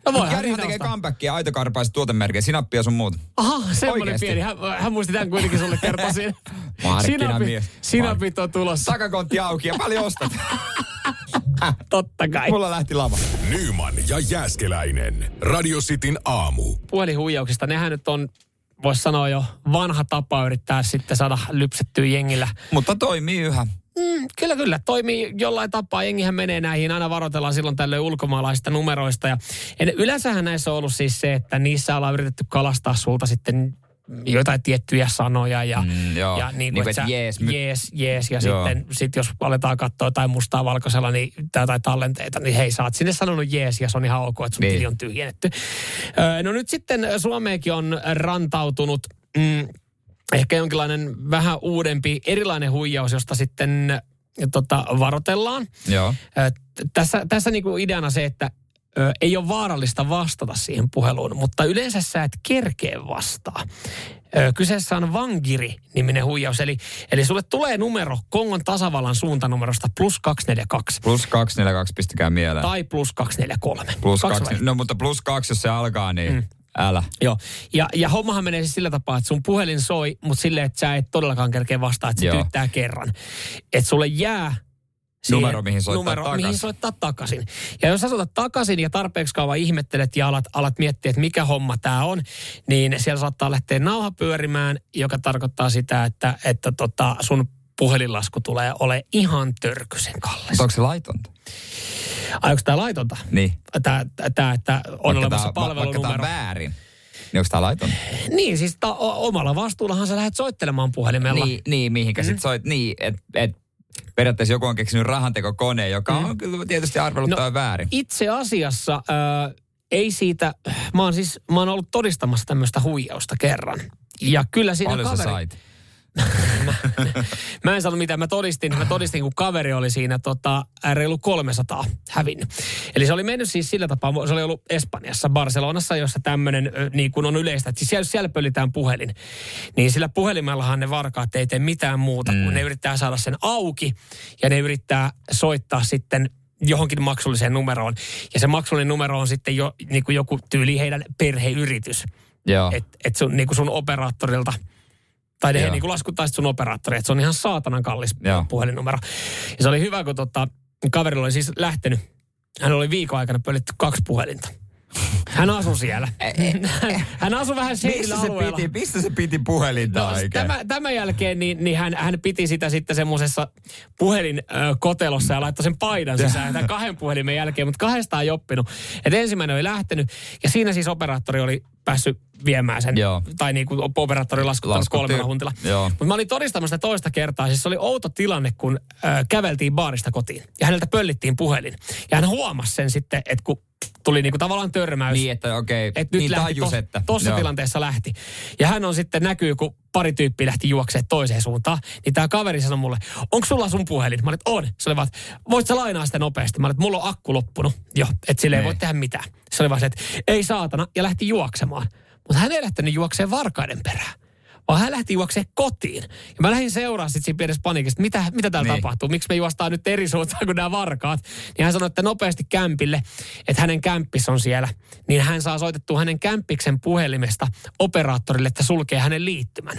No voihan niitä tekee comebackia Aito Karpaasi tuotemerkkejä, sinappia sun muuta. Aha, semmoinen Oikeesti. pieni. Hän, hän muisti tämän kuitenkin sulle kertoa siinä. Markkinamies. sinapit on tulossa. Takakontti auki ja paljon ostat. Totta kai. Mulla lähti lava. Nyman ja Jääskeläinen. Radio Cityn aamu. Puhelinhuijauksista, nehän nyt on, voisi sanoa jo, vanha tapa yrittää sitten saada lypsettyä jengillä. Mutta toimii yhä. Mm, kyllä, kyllä. Toimii jollain tapaa. Jengihän menee näihin. Aina varoitellaan silloin tällöin ulkomaalaisista numeroista. Ja en, yleensähän näissä on ollut siis se, että niissä ollaan yritetty kalastaa sulta sitten jotain tiettyjä sanoja ja, Mm, joo. ja niin Niin kuin, kuin, että jees, my- jees, jees, ja Joo. sitten sit jos aletaan katsoa jotain mustaa valkoisella niin, tai jotain tallenteita, niin hei, sä oot sinne sanonut jees ja se on ihan ok, että sun Niin. tili on tyhjennetty. Öö, no nyt sitten Suomeenkin on rantautunut mm, ehkä jonkinlainen vähän uudempi, erilainen huijaus, josta sitten tota, varoitellaan. Joo. T- tässä tässä niinku ideana se, että ö, ei ole vaarallista vastata siihen puheluun, mutta yleensä sä et kerkeä vastaa. Ö, Kyseessä on Vangiri-niminen huijaus, eli, eli sulle tulee numero Kongon tasavallan suuntanumerosta plus 242 Plus 242 pistäkää mieleen. tai plus 243. plus Kaksi. No mutta plus kaksi, jos se alkaa, niin mm. Älä. Joo, ja, ja hommahan menee siis sillä tapaa, että sun puhelin soi, mutta silleen, että sä et todellakaan kerkeä vastaa, että se Joo. tyyttää kerran. Että sulle jää siihen Numero, mihin soittaa numero, takaisin. mihin soittaa takaisin. Ja jos sä soitat takaisin ja tarpeeksi kauan ihmettelet ja alat, alat miettiä, että mikä homma tämä on, niin siellä saattaa lähteä nauha pyörimään, joka tarkoittaa sitä, että, että tota sun puhelinlasku tulee ole ihan törkysen kallis. Onko se laitonta? Ai onko tämä laitonta? Niin. Tämä, tämä, että on Vaikka olemassa Vaikka tämä palvelunumero. on väärin. Niin onko tämä laitonta? Niin, siis ta- o- omalla vastuullahan sä lähdet soittelemaan puhelimella. Niin, niin mihinkä mm-hmm. sit soit niin, että et, periaatteessa joku on keksinyt rahantekokone, joka mm. on kyllä tietysti arvellut No, väärin. Itse asiassa äh, ei siitä, mä oon siis, mä oon ollut todistamassa tämmöistä huijausta kerran. Ja kyllä siinä Paljon sä kaveri, sait? mä en sano mitään, mä todistin, mä todistin kun kaveri oli siinä tota, reilu 300 hävinnyt. Eli se oli mennyt siis sillä tapaa, se oli ollut Espanjassa, Barcelonassa, jossa tämmöinen niin kuin on yleistä, että siis siellä, siellä pöllitään puhelin. Niin sillä puhelimellahan ne varkaat ei tee mitään muuta, mm. kun ne yrittää saada sen auki ja ne yrittää soittaa sitten johonkin maksulliseen numeroon. Ja se maksullinen numero on sitten jo niin kuin joku tyyli heidän perheyritys. Että et sun, niin kuin sun operaattorilta, tai ne niin kuin laskuttaa sun operaattori, että se on ihan saatanan kallis Joo. puhelinnumero. Ja se oli hyvä, kun tota, kaverilla oli siis lähtenyt, hän oli viikon aikana pöllitty kaksi puhelinta. Hän asui siellä. hän asui vähän se, alueella. piti, missä se piti puhelinta No, oikein? tämä, tämän jälkeen niin, niin hän, hän piti sitä sitten semmoisessa puhelinkotelossa ja laittoi sen paidan sisään tämän kahden puhelimen jälkeen, mutta kahdesta ei oppinut. Et ensimmäinen oli lähtenyt ja siinä siis operaattori oli päässyt viemään sen. Joo. Tai niin kuin operaattori laskuttanut kolmella huntilla. Mutta mä olin todistamassa sitä toista kertaa. Siis se oli outo tilanne, kun äh, käveltiin baarista kotiin ja häneltä pöllittiin puhelin. Ja hän huomasi sen sitten, että kun tuli niinku tavallaan törmäys. Niin, että okei, Et nyt niin lähti tajus, tos, että... tossa joo. tilanteessa lähti. Ja hän on sitten näkyy, kun pari tyyppiä lähti juoksemaan toiseen suuntaan. Niin tämä kaveri sanoi mulle, onko sulla sun puhelin? Mä olin, on. Se oli vaan, voit sä lainaa sitä nopeasti? Mä olin, mulla on akku loppunut. Joo, että sille ei voi Niin. tehdä mitään. Se oli vaan se, että ei saatana. Ja lähti juoksemaan. Mutta hän ei lähtenyt juokseen varkaiden perään. Vaan hän lähti juokseen kotiin. Ja mä lähdin seuraamaan sitten siinä pienessä paniikissa, mitä, mitä täällä Niin. tapahtuu, miksi me juostaan nyt eri suuntaan kuin nämä varkaat. Niin hän sanoi, että nopeasti kämpille, että hänen kämppis on siellä. Niin hän saa soitettua hänen kämppiksen puhelimesta operaattorille, että sulkee hänen liittymän.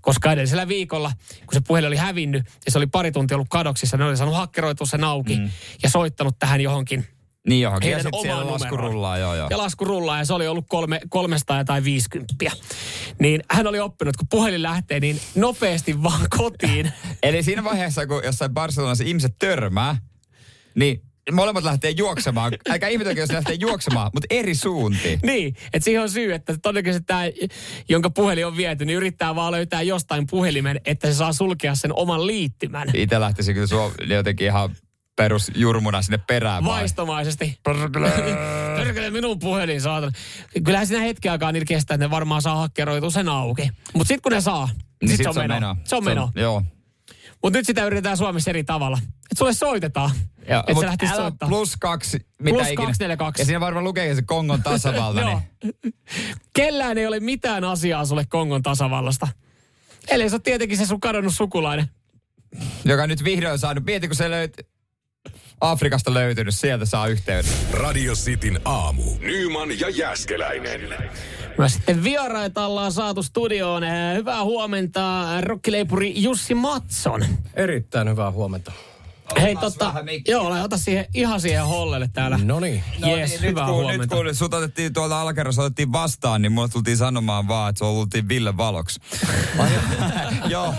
Koska edellisellä viikolla, kun se puhelin oli hävinnyt ja se oli pari tuntia ollut kadoksissa, ne oli saanut hakkeroitua sen auki mm. ja soittanut tähän johonkin Niin johonkin. Ja heidän sitten siellä omaan lasku numeroon. rullaa, joo joo. Ja lasku rullaa ja se oli ollut kolme, 300 tai 50. Niin hän oli oppinut, kun puhelin lähtee, niin nopeasti vaan kotiin. Eli siinä vaiheessa, kun jossain Barcelonassa ihmiset törmää, niin molemmat lähtee juoksemaan. Älkää ihmetelkö, jos lähtee juoksemaan, mutta eri suuntiin. niin, että siihen on syy, että todennäköisesti tämä, jonka puhelin on viety, niin yrittää vaan löytää jostain puhelimen, että se saa sulkea sen oman liittymän. Itse lähtisi kyllä jotenkin ihan perusjurmuna sinne perään vai? Vaistomaisesti. Perkele minun puhelin, saatana. Kyllähän siinä hetken aikaa niillä kestää, että ne varmaan saa hakkeroitua sen auki. Mutta sitten kun ne saa, niin sit, se on meno. Se on meno. Joo. Mutta nyt sitä yritetään Suomessa eri tavalla. Että sulle soitetaan. Joo, Että se lähtisi soittaa. plus kaksi, mitä Plus ikinä. 242. Ja siinä varmaan lukee se Kongon tasavalta. Joo. niin. Kellään ei ole mitään asiaa sulle Kongon tasavallasta. Eli se on tietenkin se sun kadonnut sukulainen. Joka nyt vihdoin on saanut. Mieti, kun se löyt... Afrikasta löytynyt, sieltä saa yhteyden. Radio Cityn aamu. Nyman ja Jäskeläinen. Myös sitten vieraita ollaan saatu studioon. Eh, Hyvää huomenta, rokkileipuri Jussi Matson. Erittäin hyvää huomenta. Hei, totta, joo, ota siihen, ihan siihen hollelle täällä. No niin. Jees, nyt, hyvää kun, nyt huomenta. kun sut otettiin tuolta alakerrassa otettiin vastaan, niin mulle tultiin sanomaan vaan, että se oltiin Ville Valoksi. Joo.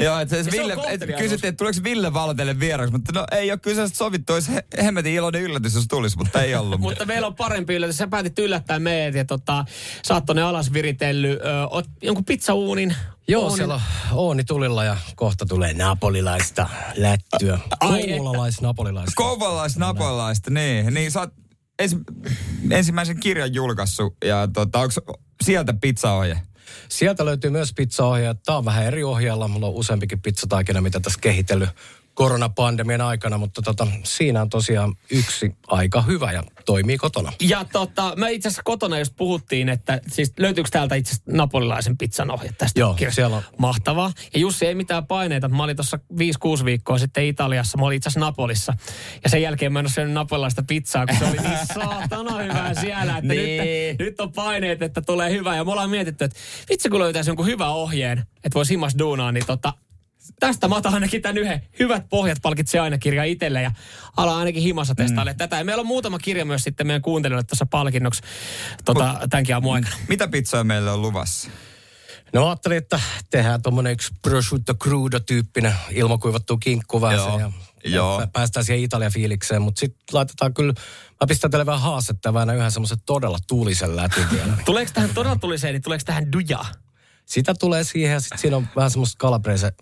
Joo, että on Ville, et, kysyttiin, että tuleeko Ville Valo teille vieraksi, mutta no ei ole kyllä sovittu, olisi he- hemmetin iloinen yllätys, jos tulisi, mutta ei ollut. Mutta meillä on parempi yllätys. Sä päätit yllättää meidät ja tota, sä oot tonne alas viritellyt. Ö, oot jonkun pizzauunin. Joo, uunin. siellä on Ooni tulilla ja kohta tulee napolilaista lättyä. Ai että. Kouvolais-napolilaista. Kouvolais, napolilaista, niin. Niin sä oot ensi, ensimmäisen kirjan julkaissut ja tota, onko sieltä pizzaohje? Sieltä löytyy myös pizzaohjeet. Tämä on vähän eri ohjeella. Mulla on useampikin pizzataikina, mitä tässä kehitellyt koronapandemian aikana, mutta tota, siinä on tosiaan yksi aika hyvä ja toimii kotona. Ja tota, me itse asiassa kotona just puhuttiin, että siis löytyykö täältä itse asiassa napolilaisen pizzan ohje tästä Joo, kirjasta? siellä on. Mahtavaa. Ja Jussi ei mitään paineita. Mä olin tuossa 5-6 viikkoa sitten Italiassa. Mä olin itse asiassa Napolissa. Ja sen jälkeen mä en ole syönyt napolilaista pizzaa, kun se oli niin saatana hyvää siellä. Että Niin. nyt, nyt, on paineet, että tulee hyvä. Ja me ollaan mietitty, että vitsi kun löytäisi jonkun hyvän ohjeen, että voisi himas duunaa, niin tota, Tästä mä otan ainakin tämän yhden. Hyvät pohjat palkitsee aina kirja itselle ja ala ainakin himassa testaille mm. tätä. Ja meillä on muutama kirja myös sitten meidän kuuntelijoille tässä palkinnoksi tota, tämänkin aamun aikana. Mitä pizzoja meillä on luvassa? No ajattelin, että tehdään tuommoinen yksi prosciutto crudo-tyyppinen ilmakuivattu kinkku vähän Joo, ja, joo. ja päästään siihen Italia-fiilikseen. Mutta sitten laitetaan kyllä, mä pistän teille vähän haastetta vähän yhden semmoisen todella tulisen lätyn vielä. Tuleeko tähän todella tuliseen, niin tuleeko tähän duja? Sitä tulee siihen ja sitten siinä on vähän semmoista calabrese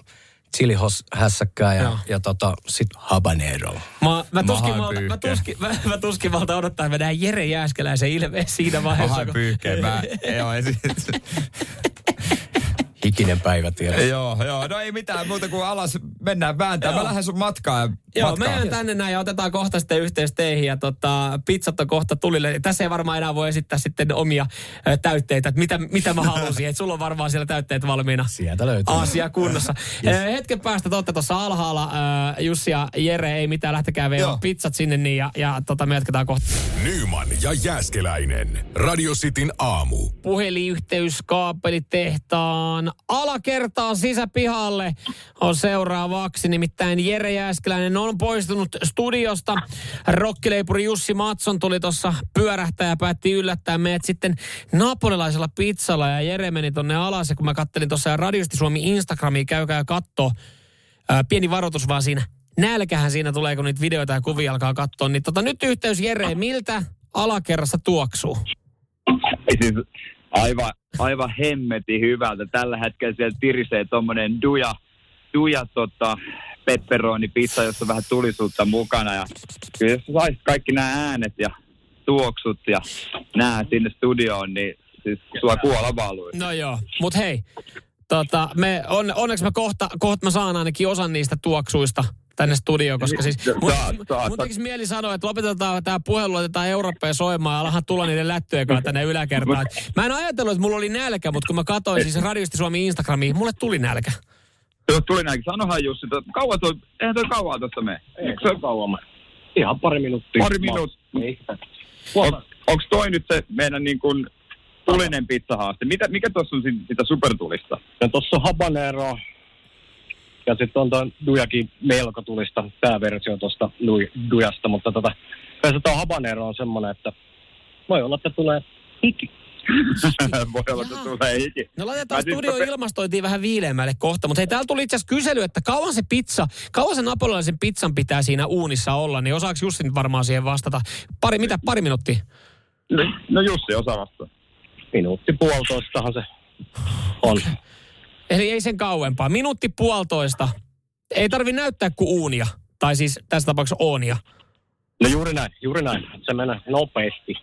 chilihos hässäkkää ja, Joo. ja tota, sitten habanero. Mä, mä, tuskin malta, mä, tuskin, mä, mä tuskin malta odottaa, että mä näen Jere Jääskeläisen ilmeen siinä vaiheessa. Pahan kun- pyyhkeä. Mä, joo, Hikinen päivä tiedä. joo, joo, no ei mitään muuta kuin alas mennään vääntämään. Mä lähden sun matkaan ja Joo, matkaan. mennään tänne näin ja otetaan kohta sitten yhteys teihin ja tota, pizzat on kohta tulille. Tässä ei varmaan enää voi esittää sitten omia ö, täytteitä, että mitä, mitä mä halusin. että sulla on varmaan siellä täytteet valmiina. Sieltä löytyy. Asia kunnossa. yes. Hetken päästä te olette tuossa alhaalla. Ö, Jussi ja Jere, ei mitään, lähtekää vielä Joo. pizzat sinne niin ja, ja tota, me jatketaan kohta. Nyman ja Jäskeläinen. Radio Cityn aamu. Puhelinyhteys kaapelitehtaan alakertaan sisäpihalle on seuraavaksi. Nimittäin Jere Jääskeläinen on poistunut studiosta. Rokkileipuri Jussi Matson tuli tuossa pyörähtää ja päätti yllättää meidät sitten napolilaisella pizzalla. Ja Jere meni tonne alas ja kun mä kattelin tuossa Radiosti Suomi Instagramia, käykää ja katso. Ää, pieni varoitus vaan siinä. Nälkähän siinä tulee, kun niitä videoita ja kuvia alkaa katsoa. Niin tota, nyt yhteys Jere, miltä alakerrassa tuoksuu? Ei siis aivan, aivan hemmeti hyvältä. Tällä hetkellä siellä tirisee tommonen duja, duja tota, pepperoni pizza, jossa on vähän tulisuutta mukana. Ja kyllä jos saisit kaikki nämä äänet ja tuoksut ja nää sinne studioon, niin siis sua kuola valuu. No joo, mut hei, tota, me, on, onneksi mä kohta, kohta mä saan ainakin osan niistä tuoksuista tänne studioon, koska siis Saat, mun, saat, mun tekisi mieli sanoa, että lopetetaan tämä puhelu, otetaan Eurooppaan soimaan ja alahan tulla niiden lättyjen kanssa tänne yläkertaan. Mä en ajatellut, että mulla oli nälkä, mutta kun mä katsoin siis Radiosti Suomi Instagramiin, mulle tuli nälkä. Jos tuli näinkin, sanohan Jussi, että kauan toi, eihän toi kauan tuossa mene. Eikö se kauan. Ihan pari minuuttia. pari minuuttia? Ei. On, onks toi nyt se meidän niin kuin tulinen pizzahaaste? Mitä, mikä tuossa on sit- sitä supertulista? Ja tossa on habanero. Ja sitten on tuo Dujakin melko tulista pääversio tuosta Dujasta, mutta tota, tuo habanero on semmoinen, että voi olla, että tulee hiki. Voi olla, että tulee hiki. No laitetaan siis- studio mä- ilmastointiin vähän viileämmälle kohta, mutta hei, täällä tuli itse asiassa kysely, että kauan se pizza, kauan se napolilaisen pizzan pitää siinä uunissa olla, niin osaako Jussi nyt varmaan siihen vastata? Pari, mitä, pari minuuttia? No, no Jussi osaa vastaa. Minuutti puolitoistahan se on. Eli ei sen kauempaa. Minuutti puolitoista. Ei tarvi näyttää kuin uunia. Tai siis tässä tapauksessa oonia. No juuri näin, juuri näin. Se menee nopeasti.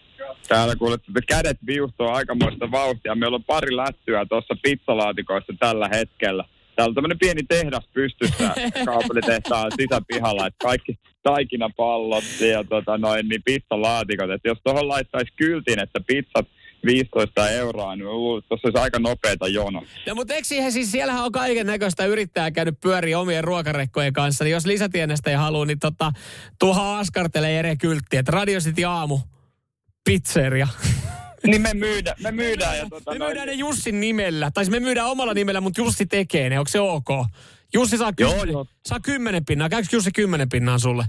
Täällä kuulet, että kädet viuhtoo aikamoista vauhtia. Meillä on pari lättyä tuossa pizzalaatikoissa tällä hetkellä. Täällä on tämmöinen pieni tehdas pystyssä kaupallitehtaan sisäpihalla, että kaikki taikinapallot ja tota noin, niin pizzalaatikot. Että jos tuohon laittaisi kyltin, että pizzat 15 euroa, niin luulen, tuossa olisi aika nopeata jono. No mutta eikö siihen siis, siellähän on kaiken näköistä yrittää käynyt pyöriä omien ruokarekkojen kanssa, niin jos lisätienestä ei halua, niin tota, tuohon askartelee Jere Kyltti, että Radio City aamu, pizzeria. Niin me myydään, me myydään. Ja tota Me noin, myydään ne Jussin nimellä, tai siis me myydään omalla nimellä, mutta Jussi tekee ne, onko se ok? Jussi saa, Joo, kymmenen, joo. saa kymmenen pinnaa, käykö Jussi kymmenen pinnaa sulle?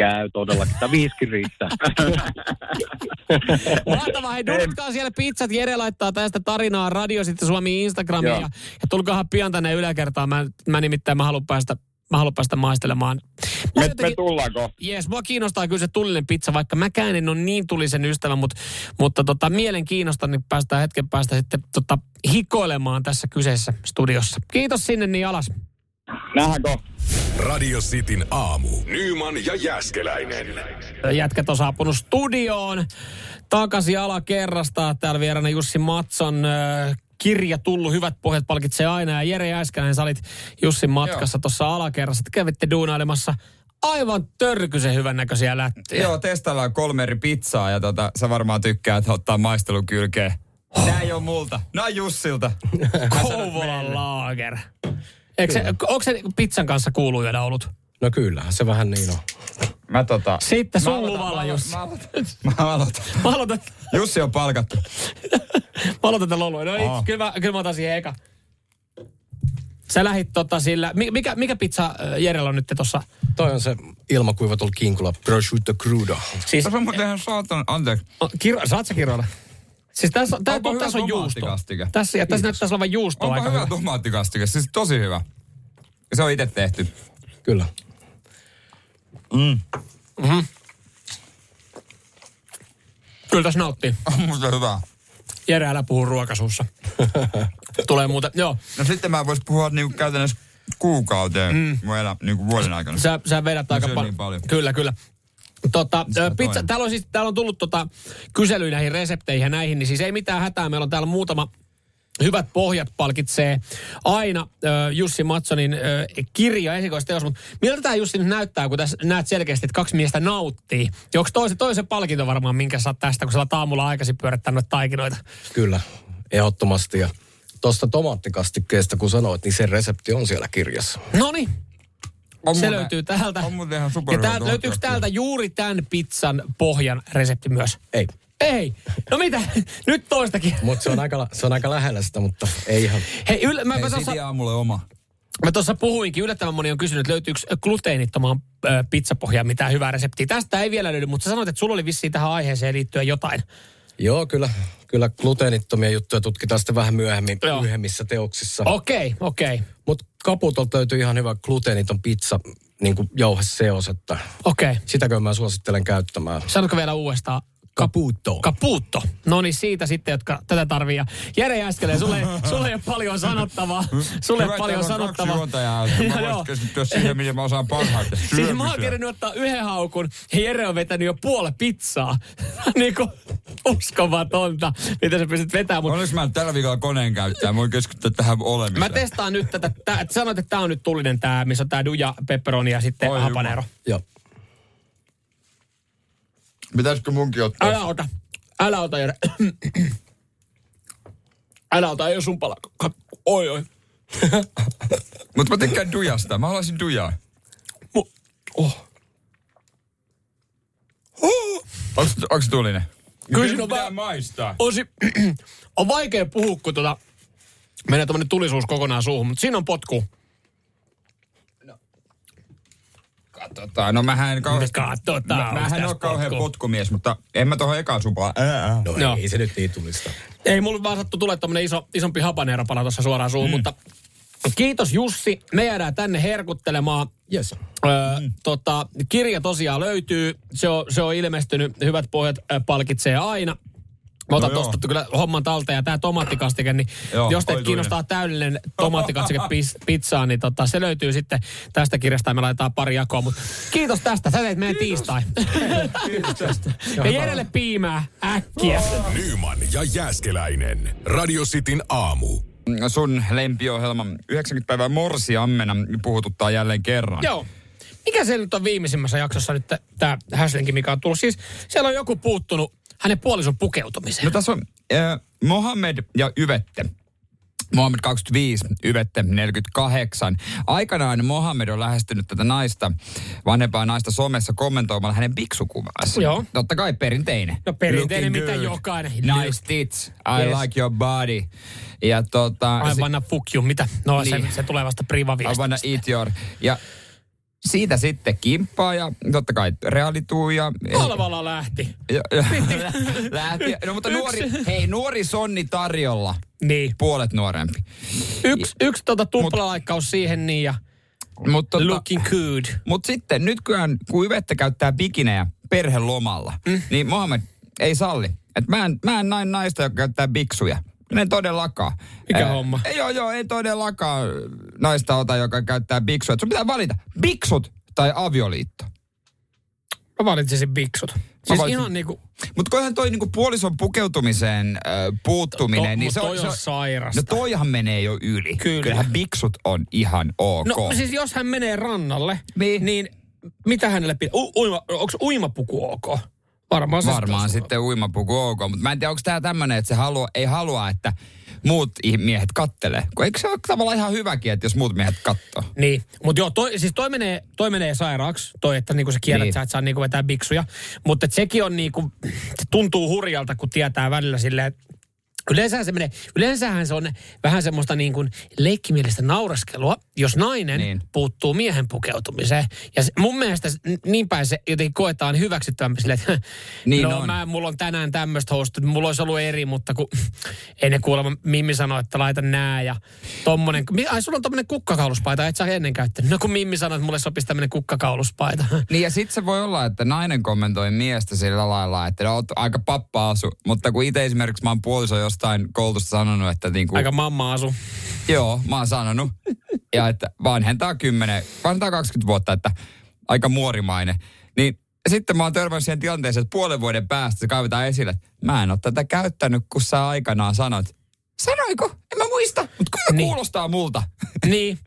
Käy todellakin. Tämä viisikin riittää. Mahtavaa, hei duunatkaa siellä pizzat, Jere laittaa tästä tarinaa Radio sitten Suomi Instagramiin ja, ja tulkaahan pian tänne yläkertaan, mä, mä nimittäin mä haluan päästä Mä haluan päästä maistelemaan. Mä me, jotenkin- me tullaan kohta. Jees, mua kiinnostaa kyllä se tulinen pizza, vaikka mäkään en ole niin tulisen ystävä, mutta, mutta tota, mielenkiinnosta, niin päästään hetken päästä sitten tota, hikoilemaan tässä kyseisessä studiossa. Kiitos sinne niin alas. Nähdään kohta. Radio Cityn aamu. Nyman ja Jäskeläinen. Jätkät on saapunut studioon takaisin alakerrasta. Täällä vieraana Jussi Matson äh, kirja tullut. Hyvät pohjat palkitsee aina. Ja Jere Jäskänen, sä olit Jussin matkassa tuossa alakerrassa. Te kävitte duunailemassa aivan törkysen hyvän näköisiä lättyjä. Joo, testaillaan kolme eri pizzaa ja tota, sä varmaan tykkäät ottaa maistelun kylkeen. Nää ei oo multa. Nää on Jussilta. Kouvolan laager. Eikö se, onko se pizzan kanssa kuuluu syödä ollut? No kyllähän se vähän niin on. Mä tota... Sitten sun mä aloitan- luvalla, mä aloitan- Jussi. Mä aloitan. Mä aloitan. Mä aloitan, Jussi on palkattu. mä aloitan tämän lolua. No Aa. kyllä, mä, kyllä mä otan siihen eka. Sä lähit tota sillä, mi- mikä, mikä pizza Jerellä on nyt tuossa? Toi on se ilmakuivatul kinkula prosciutto crudo. Siis, Tässä on muuten ihan saatan, anteeksi. oh, kiro, saat sä kiroilla? Siis tässä, on- tää, Onpa tässä on juusto. Tässä, ja tässä näyttäisi olevan juusto Onpa aika hyvä hyvä. tomaattikastike, siis tosi hyvä. Se on itse tehty. Kyllä. Kyllä tässä nauttii. On musta hyvä. Jere, älä puhu ruokasuussa. Tulee muuten, joo. No sitten mä vois puhua niinku käytännössä kuukauteen mm. mun elä, niinku vuoden aikana. Sä, sä vedät Mä aika syön pa- niin paljon. Kyllä, kyllä. Tota, pizza, täällä, on siis, täällä on tullut tota, kyselyjä näihin resepteihin ja näihin, niin siis ei mitään hätää. Meillä on täällä muutama Hyvät pohjat palkitsee aina ö, Jussi Matsonin ö, kirja esikoisteos, mutta miltä tämä Jussi nyt näyttää, kun tässä näet selkeästi, että kaksi miestä nauttii? Ja onko toisen, toisen palkinto varmaan, minkä saat tästä, kun sä oot aamulla aikaisin pyörittänyt noita taikinoita? Kyllä, ehdottomasti. Ja tuosta tomaattikastikkeesta, kun sanoit, niin se resepti on siellä kirjassa. No niin, On se muuten- löytyy täältä. On muuten ihan Ja superhyvä täältä, löytyykö täältä juuri tämän pizzan pohjan resepti myös? Ei, Ei. No mitä? Nyt toistakin. mutta se, on aika, se on aika lähellä sitä, mutta ei ihan. Hei, yl- mä, Hei, mä, tossa, aamulle oma. mä tuossa puhuinkin, yllättävän moni on kysynyt, että löytyykö gluteenittomaan pizzapohjaan mitään hyvää reseptiä. Tästä ei vielä löydy, mutta sä sanoit, että sulla oli vissiin tähän aiheeseen liittyen jotain. Joo, kyllä, kyllä gluteenittomia juttuja tutkitaan sitten vähän myöhemmin, Joo. myöhemmissä teoksissa. Okei, okay, okei, okay, Mutta kaputolta löytyy ihan hyvä gluteeniton pizza, niin kuin jauheseos, että okei. Okay. sitäkö mä suosittelen käyttämään. Sanotko vielä uudestaan? Caputo. Caputo. No niin, siitä sitten, jotka tätä tarvii. Ja Jere Jääskeleen, sulle, sulle ei ole paljon sanottavaa. Sulle ei paljon sanottavaa. juontajaa. Mä voisin keskittyä siihen, miten mä osaan parhaiten. Siis mä oon kerännyt ottaa yhden haukun ja Jere on vetänyt jo puolen pizzaa. niin kuin uskomatonta, mitä sä pystyt vetämään. Mutta Onneksi mä tällä viikolla koneen käyttää. Mä voin keskittyä tähän olemiseen. mä testaan nyt tätä. Tää, sanoit, että tää on nyt tullinen tää, missä on tää duja, pepperoni ja sitten Oi habanero. Joo. Pitäisikö munkin ottaa? Älä ota. Älä ota, Jere. Älä ota, ei ole sun pala. Oi, oi. Mutta mä tykkään dujasta. Mä haluaisin dujaa. Mu- oh. Onks, onks tulinen? Kyllä siinä on vähän- maistaa. Osi, on vaikea puhua, kun tota, menee tämmönen tulisuus kokonaan suuhun, mutta siinä on potku. Katsotaan. No mähän en kauheasti... Katsotaan, Mä, mähän ole kauhean potku. potkumies, mutta en mä tohon ekaan supaa. Ää, ää. No Joo. ei se nyt niin tulista. Ei mulla vaan sattu tulee tämmönen iso, isompi hapaneeropala tuossa suoraan suuhun, mm. mutta kiitos Jussi. Me jäädään tänne herkuttelemaan. Yes. Öö, tota, kirja tosiaan löytyy. Se on, se on ilmestynyt. Hyvät pohjat palkitsee aina. Mä otan No joo. tosta kyllä homman talteen ja tää tomattikastike, niin Joo, jos teitä kiinnostaa täydellinen tomattikastike pis- pizzaa, niin tota, se löytyy sitten tästä kirjasta ja me laitetaan pari jakoa. Mutta kiitos tästä, sä teit meidän tiistai. Kiitos tästä. ja Jerelle piimää äkkiä. Nyman ja Jääskeläinen. Radio Cityn aamu. Sun lempiohjelma 90 päivää morsiammena puhututtaa jälleen kerran. Joo. Mikä se nyt on viimeisimmässä jaksossa nyt tämä Häslinki, mikä on tullut? Siis siellä on joku puuttunut hänen puolison pukeutumiseen. No tässä on äh, Mohammed ja Yvette. Mohammed 25, Yvette 48. Aikanaan Mohammed on lähestynyt tätä naista, vanhempaa naista somessa kommentoimalla hänen biksukuvaansa. Joo. Totta kai perinteinen. No perinteinen, Looking mitä good. jokainen. Nice tits. I Yes. like your body. Ja tota... Ai se- vanna fuck you, mitä? No Niin. se, se tulee vasta priva I wanna eat your... Ja siitä sitten kimppaa ja totta kai realituu ja... Halvalla lähti. ja, ja lähti. No mutta nuori, hei nuori Sonni tarjolla. Niin. Puolet nuorempi. Yksi yks tota tuplalaikkaus siihen niin ja Mutta tota, looking good. mut sitten nyt kun, kun Yvette käyttää bikinejä perhelomalla, mm. niin Mohammed ei salli. Et mä, en, mä en näin naista, joka käyttää biksuja. En todellakaan. Mikä Eh, homma? Ei, joo, joo, ei todellakaan naista ota, joka käyttää biksuja. Et Sun pitää valita biksut tai avioliitto. Mä valitsisin biksut. Siis valitsin- ihan niinku, Mutta koihan toi niinku puolison pukeutumiseen äh, puuttuminen, To- niin mut se on, se on sairasta. No toihan menee jo yli. Kyllä. Kyllähän biksut on ihan ok. no siis jos hän menee rannalle, Niin. niin, mitä hänelle pitää? U, uima, onko uimapuku ok? Varmaan se Varmaan sitten- sitten uimapuku ok, mutta mä en tiedä, onko tämä tämmöinen, että se halua, ei halua, että muut miehet kattelee. Kun eikö se ole tavallaan ihan hyväkin, että jos muut miehet kattoo? Niin, mutta joo, toi, siis toi menee, toi menee sairaaksi, toi, että niinku sä kielät, Niin. niin. sä et saa niinku vetää biksuja. Mutta sekin on niinku, se tuntuu hurjalta, kun tietää välillä silleen, että Yleensä se menee, yleensähän se on vähän semmoista niin kuin leikkimielistä nauraskelua, jos nainen Niin. puuttuu miehen pukeutumiseen. Ja se, mun mielestä niin päin se jotenkin koetaan hyväksyttävämpi silleen, että Niin no on. mä, mulla on tänään tämmöistä housut, mulla olisi ollut eri, mutta kun ei ne kuulemma, Mimmi sanoi, että laita nää ja tommonen. Ai sulla on tommonen kukkakauluspaita, et sä ennen käyttänyt. No kun Mimmi sanoi, että mulle sopisi tämmönen kukkakauluspaita. Niin ja sitten se voi olla, että nainen kommentoi miestä sillä lailla, että no, oot aika pappa-asu. Mutta kun itse esimerkiksi mä oon puoliso jostain koulutusta sanonut, että niinku, Aika mamma asu. joo, mä oon sanonut. Ja että vanhentaa 10, vanhentaa 20 vuotta, että aika muorimainen. Niin sitten mä oon törmännyt siihen tilanteeseen, että puolen vuoden päästä se kaivetaan esille, mä en ole tätä käyttänyt, kun sä aikanaan sanoit. Sanoiko? En mä muista, mutta kyllä Niin. kuulostaa multa. Niin.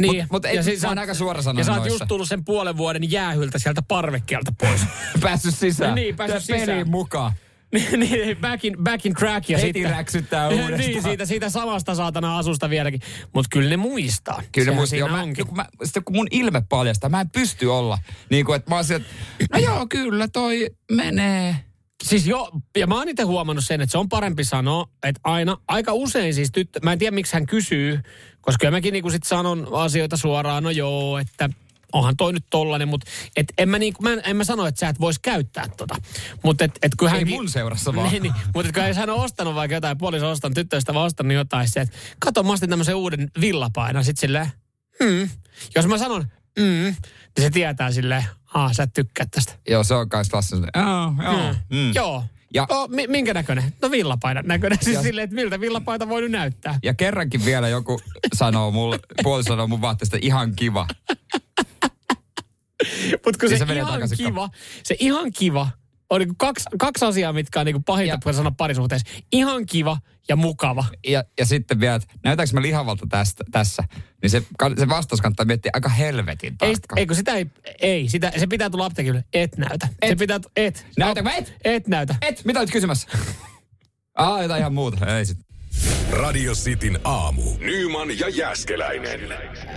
Niin. Mut- mut sit mä oon aika suorasanainen Ja sä oot just tullut sen puolen vuoden jäähyltä sieltä parvekkeelta pois. päässyt sisään. Niin, päässyt Tää peliin sisään. mukaan. niin, back in, back in track ja Heti sitten... räksyttää uudestaan. niin, siitä, siitä samasta saatana asusta vieläkin. Mutta kyllä ne muistaa. Kyllä Sehän muista, siinä joo, mä, onkin. kun mä, sitten kun mun ilme paljastaa, mä en pysty olla. Niin kuin, että mä oon sieltä, no joo, kyllä toi menee. Siis joo, ja mä oon itse huomannut sen, että se on parempi sanoa, että aina, aika usein siis tyttö, mä en tiedä miksi hän kysyy, koska kyllä mäkin niinku sit sanon asioita suoraan, no joo, että onhan toi nyt tollanen, mutta et en mä, niinku, mä, en, en mä sano, että sä et vois käyttää tota. Mutta et, et kun Ei hänkin, mun seurassa vaan. Niin, niin, mutta kun hän on ostanut vaikka jotain, puoliso ostanut, tyttöystävä on ostanut jotain, se, että kato, mä ostin tämmöisen uuden villapainan, sit silleen, hmm. Jos mä sanon, mm, niin se tietää silleen, aa, sä et tykkää tästä. Joo, se on kans klassinen. Joo, joo. Mm. Mm. Joo. Ja- Ja, o, mi- minkä näköinen? No villapaidan näköinen. Siis Ja- silleen, että miltä villapaita voi nyt näyttää. Ja kerrankin vielä joku sanoo mulle, puoli sanoo mun vaatteesta ihan kiva. Mutta kun Niin se, se ihan kiva, se ihan kiva on niinku kaksi, kaksi asiaa, mitkä on niinku pahinta, kun sanoa parisuhteessa. Ihan kiva ja mukava. Ja, ja sitten vielä, että näytäänkö mä lihavalta tästä, tässä, niin se, se vastaus kannattaa miettiä aika helvetin Ei, tarkkaan. ei, kun sitä ei, ei sitä, se pitää tulla apteekille. Et näytä. Et. Se pitää, et. Näytänkö mä et? Et näytä. Et, mitä olet kysymässä? Ah, jotain ihan muuta. Ei sit. Radio Cityn aamu. Nyman ja Jäskeläinen.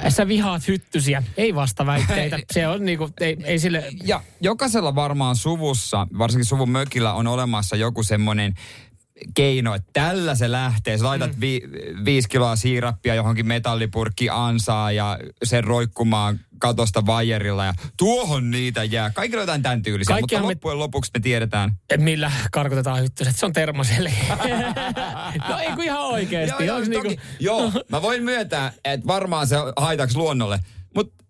Sä vihaat hyttysiä. Ei vasta väitteitä. Se on niinku, ei, ei sille... Ja jokaisella varmaan suvussa, varsinkin suvun mökillä, on olemassa joku semmoinen keino, että tällä se lähtee. Sä laitat Mm. vi, viisi kiloa siirappia johonkin metallipurkki ansaa ja sen roikkumaan katosta vaijerilla ja tuohon niitä jää. Kaikilla jotain tämän tyylisiä, Kaikkihan mutta me- loppujen lopuksi me tiedetään. Millä karkotetaan hyttyset. Se on termoseli. no ei kun ihan oikeesti. Joo, joo, toki, niinku- joo, mä voin myöntää, että varmaan se haitaksi luonnolle, mutta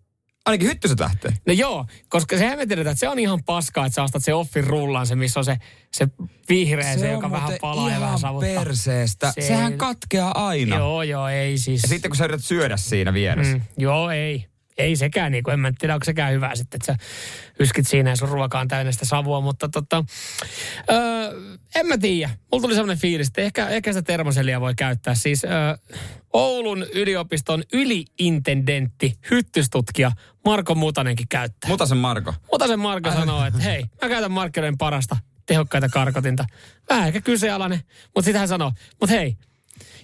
ainakin hyttyset lähtee. No joo, koska sehän me tiedetään, että se on ihan paskaa, että sä ostat se offin rullan, se missä on se, se vihreä, se, se joka vähän palaa ja vähän savuttaa. perseestä. Se- Sehän katkeaa aina. Joo, joo, ei siis. Ja sitten kun sä yrität syödä siinä vieressä. Mm, joo, ei. Ei sekään, niin kuin, en mä tiedä, onko sekään hyvä sitten, että sä yskit siinä ja sun ruoka on täynnä sitä savua, mutta tota, öö, en mä tiedä. Mulla tuli sellainen fiilis, että ehkä, ehkä sitä termoselia voi käyttää. Siis öö, Oulun yliopiston yliintendentti, hyttystutkija Marko Mutanenkin käyttää. Mutasen Marko. Mutasen Marko sanoo, että hei, mä käytän markkinoiden parasta tehokkaita karkotinta. Vähän ehkä kyseenalainen, mutta sitten hän sanoo, mutta hei,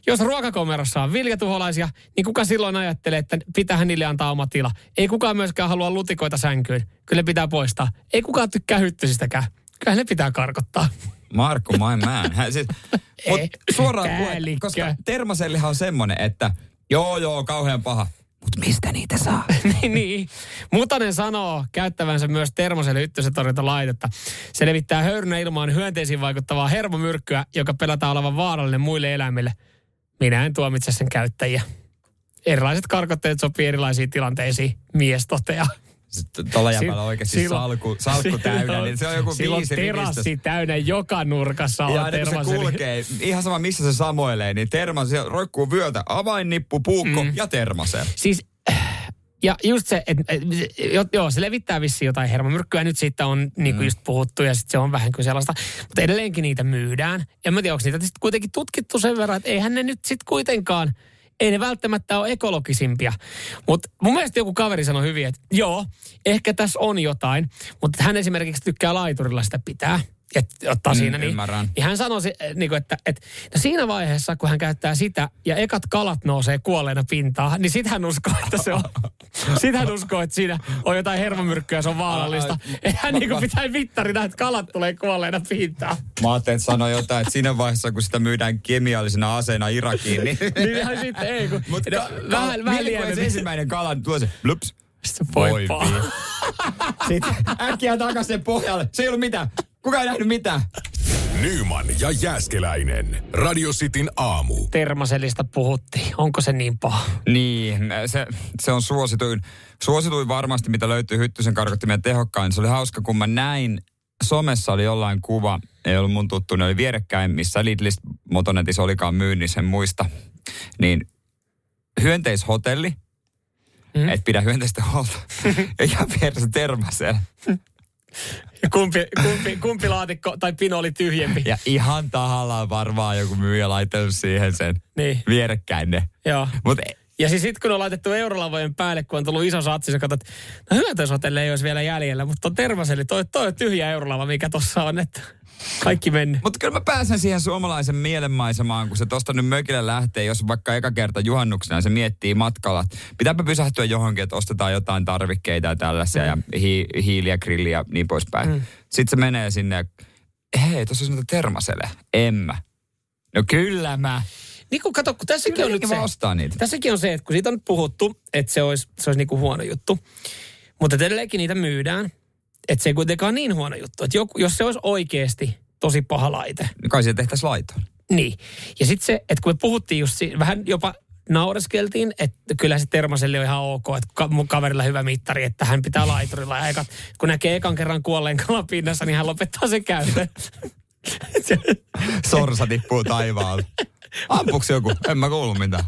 jos ruokakomerossa on viljatuholaisia, niin kuka silloin ajattelee, että pitää niille antaa oma tila? Ei kukaan myöskään halua lutikoita sänkyyn. Kyllä ne pitää poistaa. Ei kukaan tykkää hyttysistäkään. Kyllä ne pitää karkottaa. Markku, my man. Hän siis, mut suoraan puhe, koska termosellihan on semmonen, että joo joo, kauhean paha. Mutta mistä niitä saa? niin, niin. Mutanen sanoo käyttävänsä myös termoselle laitetta. Se levittää höyrynä ilmaan hyönteisiin vaikuttavaa hermomyrkkyä, joka pelätään olevan vaarallinen muille eläimille. Minä en tuomitse sen käyttäjiä. Erilaiset karkotteet sopii erilaisiin tilanteisiin, mies toteaa. Sitten tuolla jäpällä oikeasti silloin- salkku, salkku silloin- täynnä, niin se on joku silloin viisi terassi rivistys. täynnä joka nurkassa Ja on kun se kulkee, ihan sama missä se samoilee, niin terma, se roikkuu vyötä, avainnippu, puukko mm. ja termosel. Siis, ja just se, että et, jo- joo, se levittää vissiin jotain hermomyrkkyä. Nyt siitä on niin kuin mm. just puhuttu ja sit se on vähän kuin sellaista. Mutta edelleenkin niitä myydään. En mä tiedä, onko niitä sitten kuitenkin tutkittu sen verran, että eihän ne nyt sitten kuitenkaan, ei ne välttämättä ole ekologisimpia. Mutta mun mielestä joku kaveri sanoi hyvin, että joo, ehkä tässä on jotain. Mutta hän esimerkiksi tykkää laiturilla sitä pitää. Että ottaa Mm, siinä. Niin, ymmärrän. niin hän sanoi, eh, niin kuin, että, että no siinä vaiheessa, kun hän käyttää sitä ja ekat kalat nousee kuolleena pintaan, niin sit hän uskoo, että se on, sit hän uskoo, että siinä on jotain hermomyrkkyä se on vaarallista. Hän niin kuin pitää vittarina, että kalat tulee kuolleena pintaan. Mä ajattelin, että sanoi jotain, että siinä vaiheessa, kun sitä myydään kemiallisena aseena Irakiin, niin... Niin sitten ei, kun Mut no, ka- vähän, ka- vähän lievemmin. ensimmäinen kala, niin tulee se blups. Sitten voi Voi Sitten äkkiä takaisin sen pohjalle. Se ei ollut mitään. Kuka ei nähnyt mitään? Nyman ja Jäskeläinen. Radio Cityn aamu. Termaselista puhuttiin. Onko se niin paha? Niin, se, se on suosituin. Suosituin varmasti, mitä löytyy Hyttysen karkottimien tehokkain. Se oli hauska, kun mä näin, somessa oli jollain kuva, ei ollut mun tuttu, ne oli vierekkäin, missä Lidlist Motonetissa olikaan myynnissä, en muista. Niin hyönteishotelli, mm. et pidä hyönteistä huolta. ja vieressä termasel. Kumpi, kumpi, kumpi laatikko tai pino oli tyhjempi? Ja ihan tahallaan varmaan joku myyjä laittanut siihen sen Niin, vierekkäin ne. joo. Mutta Ja siis sitten kun on laitettu eurolavojen päälle, kun on tullut iso satsi, sä katsot, no hyönteishotelle ei olisi vielä jäljellä, mutta on tervaseli, toi, toi on tyhjä eurolava, mikä tossa on, että kaikki mennyt. Mutta kyllä mä pääsen siihen suomalaisen mielenmaisemaan, kun se tosta nyt mökille lähtee, jos vaikka eka kerta juhannuksena se miettii matkalla. että Pitääpä pysähtyä johonkin, että ostetaan jotain tarvikkeita ja tällaisia mm. ja hi- hiiliä, grilliä ja niin poispäin. Mm. Sitten se menee sinne hei, tuossa on noita termasele. En mä. No kyllä mä. Niin kun kato, kun tässäkin Kyllä on nyt se, ostaa niitä. tässäkin on se, että kun siitä on nyt puhuttu, että se olisi, se olisi niinku huono juttu, mutta edelleenkin niitä myydään, että se ei kuitenkaan niin huono juttu. Että joku, jos se olisi oikeasti tosi paha laite, Kai siitä tehtäisiin laitoon. Niin. Ja sitten se, että kun me puhuttiin just si- vähän jopa naureskeltiin, että kyllä se termoselli on ihan ok, että ka- mun kaverilla hyvä mittari, että hän pitää laiturilla. Ja eka, kun näkee ekan kerran kuolleen kalan pinnassa, niin hän lopettaa sen käytön. Sorsa tippuu taivaalta. Ampuks joku? En mä kuullut mitään.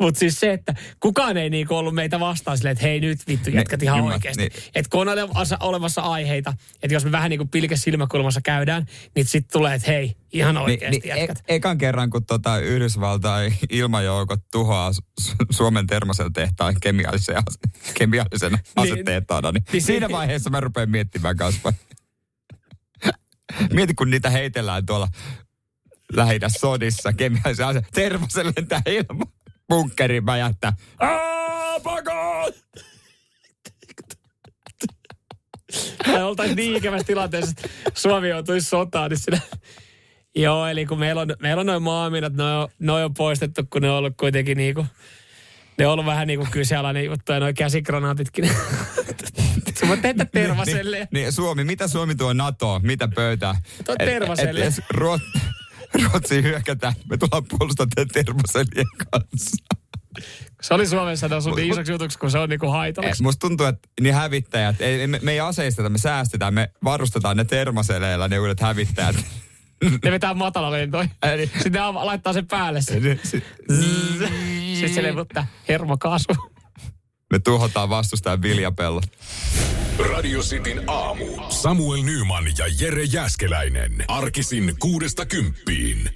Mutta siis se, että kukaan ei niinku ollut meitä vastaan silleen, että hei nyt vittu jätkät ihan ymmär- oikeasti. niin. Että kun on olevassa, olevassa aiheita, että jos me vähän niinku pilke silmäkulmassa käydään, niin sitten tulee, että hei, ihan oikeasti niin, jätkät. E- ekan kerran, kun tota Yhdysvaltain ilmajoukot tuhoaa Su- Suomen termosel tehtaan kemiallisen, ase- kemiallisen asetehtaana, niin, niin niin siinä si- vaiheessa mä rupean miettimään kasvaa. Mieti, kun niitä heitellään tuolla lähinnä sodissa kemiallisen ase. Termosel lentää ilma. Bunkkeri mäjättää. Pakot! Tai oltaisiin niin ikävässä tilanteessa, että Suomi joutuisi sotaan, niin siinä... Joo, eli kun meillä on, meillä on noin maaminat, ne on, ne on jo poistettu, kun ne on ollut kuitenkin niinku... Ne on ollut vähän niin kuin kyseenalainen juttu ja noin käsikranaatitkin. Sä voit tehdä tervaselle. Niin, niin, Suomi, mitä Suomi tuo NATO? Mitä pöytää? Tuo Et- tervaselle. et- et Ruot- Ruotsi hyökätään. Me tullaan puolustamaan termoselien kanssa. Se oli sun niin isoksi jutuksi, kun se on niinku Eh, haitalliksi. Musta tuntuu, että niin hävittäjät, ei, me, me ei aseisteta, me säästetään, me varustetaan ne termoseleilla ne uudet hävittäjät. Ne vetää matalalentoja. Eli- Sitten ne laittaa sen päälle. si- Sitten se levuttaa hermokasvu. Me tuhotaan vastustajan viljapellot. Radio Cityn aamu. Samuel Nyman ja Jere Jäskeläinen. Arkisin kuudesta kymppiin.